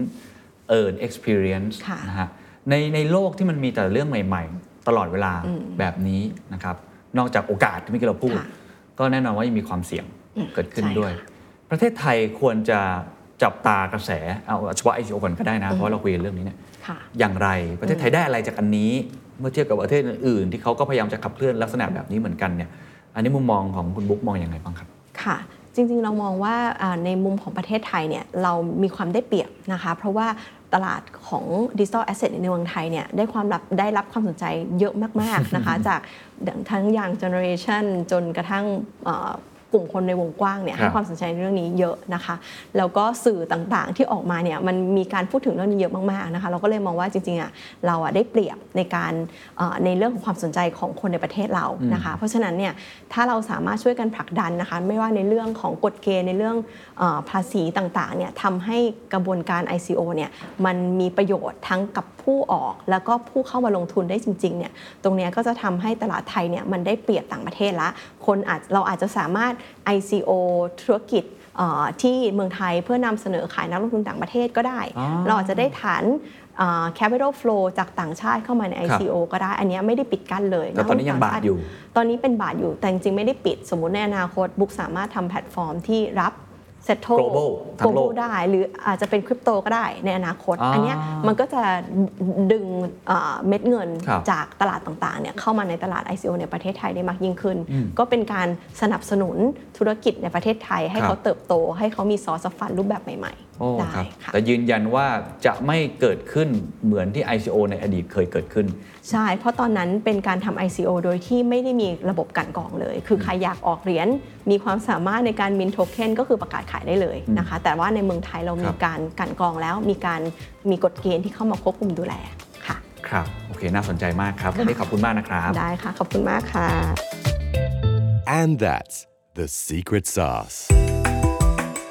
Speaker 5: earn experience
Speaker 1: ค่ะ
Speaker 5: นะฮะในในโลกที่มันมีแต่เรื่องใหม่ ๆ ตลอดเวลาแบบนี้นะครับ นอกจากโอกาสที่เมื่อกี้เราพูด
Speaker 1: ค่ะ
Speaker 5: ก็แน่นอนว่ายังมีความเสี่ยงเกิดขึ้น
Speaker 1: ใช่
Speaker 5: ด้วย
Speaker 1: ค่ะ
Speaker 5: ประเทศไทยควรจะ จับตากระแสเอาเฉพาะ ICO ก่อนก็ได้นะ เพราะเราคุยกันเรื่องนี้เนี่ย
Speaker 1: ค่ะ
Speaker 5: อย่างไรประเทศไทยได้อะไรจากอันนี้ เมื่อเทียบกับประเทศอื่นๆที่เขาก็พยายามจะขับเคลื่อนลักษณะแบบนี้เหมือนกันเนี่ยอันนี้มุมมองของคุณบุ๊กมองอย่างไรบ้างครับ
Speaker 1: ค่ะจริงๆ เรามองว่าอ่าในมุมของประเทศไทยเนี่ยเรามีความได้เปรียบนะคะ เพราะว่าตลาดของดิจิ t a ลแอสเซทในเมืองไทยเนี่ยได้ความรับได้รับความสนใจเยอะมาก ๆ นะคะ จากทั้งอย่างเจเนอเรชันจนกระทั่งเอ่อ กลุ่มคนในวงกว้างเนี่ย
Speaker 5: ครับ
Speaker 1: ให้ความสนใจในเรื่องนี้เยอะนะคะ แล้วก็สื่อต่างๆที่ออกมาเนี่ยมันมีการพูดถึงเรื่องนี้เยอะมากๆนะคะเราก็เลยมองว่าจริงๆอะเราอะได้เปรียบในการเอ่อในเรื่องของความสนใจของคนในประเทศเรานะคะ เพราะฉะนั้นเนี่ยถ้าเราสามารถช่วยกันผลักดันนะคะ ไม่ว่าในเรื่องของกฎเกณฑ์ในเรื่องเออภาษีต่างๆเนี่ยทำให้กระบวนการ ICO เนี่ยมันมีประโยชน์ทั้งกับผู้ออก แล้วก็ผู้เข้ามาลงทุนได้จริงๆเนี่ยตรงเนี้ยก็จะทำให้ตลาดไทยเนี่ยมันได้เปรียบต่างประเทศละคนอาจเราอาจจะสามารถ ICO ธุรกิจเอ่อที่เมืองไทยเพื่อนำเสนอขายนักลงทุนต่างประเทศก็ได้
Speaker 5: อ๋อ
Speaker 1: เราอาจจะได้ฐานเอ่อ capital flow จากต่างชาติเข้ามาใน
Speaker 5: ครับ
Speaker 1: ICO ก็ได้ อันเนี้ยไม่ได้ปิดกั้นเลย
Speaker 5: แต่ตอนนี้ยังบาทอยู่
Speaker 1: ตอนนี้เป็นบาทอยู่แต่จริงๆไม่ได้ปิด สมมุติในอนาคตบุ๊กสามารถทำแพลตฟอร์มที่รับ settle
Speaker 5: Global ทั้งโลก
Speaker 1: global ได้ หรืออาจจะเป็นคริปโตก็ได้ในอนาคต
Speaker 5: อ่า
Speaker 1: อันเนี้ยมันก็จะดึงเอ่อเม็ดเงิน
Speaker 5: ครับ
Speaker 1: จากตลาดต่างๆเนี่ยเข้ามาในตลาด ICO ในประเทศไทยได้มากยิ่งขึ้น ก็เป็นการสนับสนุนธุรกิจในประเทศไทย ให้
Speaker 5: ครับ
Speaker 1: เขาเติบโต ให้เขามีซอสฟันรูปแบบใหม่
Speaker 5: โอ้
Speaker 1: ๆ ได้
Speaker 5: ครับ
Speaker 1: ค่ะ
Speaker 5: แต่ยืนยันว่าจะไม่เกิดขึ้นเหมือนที่ ICO ในอดีตเคยเกิดขึ้น
Speaker 1: ใช่ เพราะตอนนั้นเป็นการทำ ICO โดยที่ไม่ได้มีระบบกลันกรองเลย คือใครอยากออกเหรียญมีความสามารถในการมินโทเค็นก็คือประกาศขายได้เลยนะคะ แต่ว่าในเมืองไทยเรามี
Speaker 5: ครับ
Speaker 1: การกลันกรองแล้วมีการมีกฎเกณฑ์ที่เข้ามาควบคุมดูแลค่ะ
Speaker 5: ครับโอเคน่าสนใจมากครับวันนี้ขอบคุณมากนะครับ
Speaker 1: ได้ค่ะ ขอบคุณมากค่ะ
Speaker 2: And that's the secret sauce.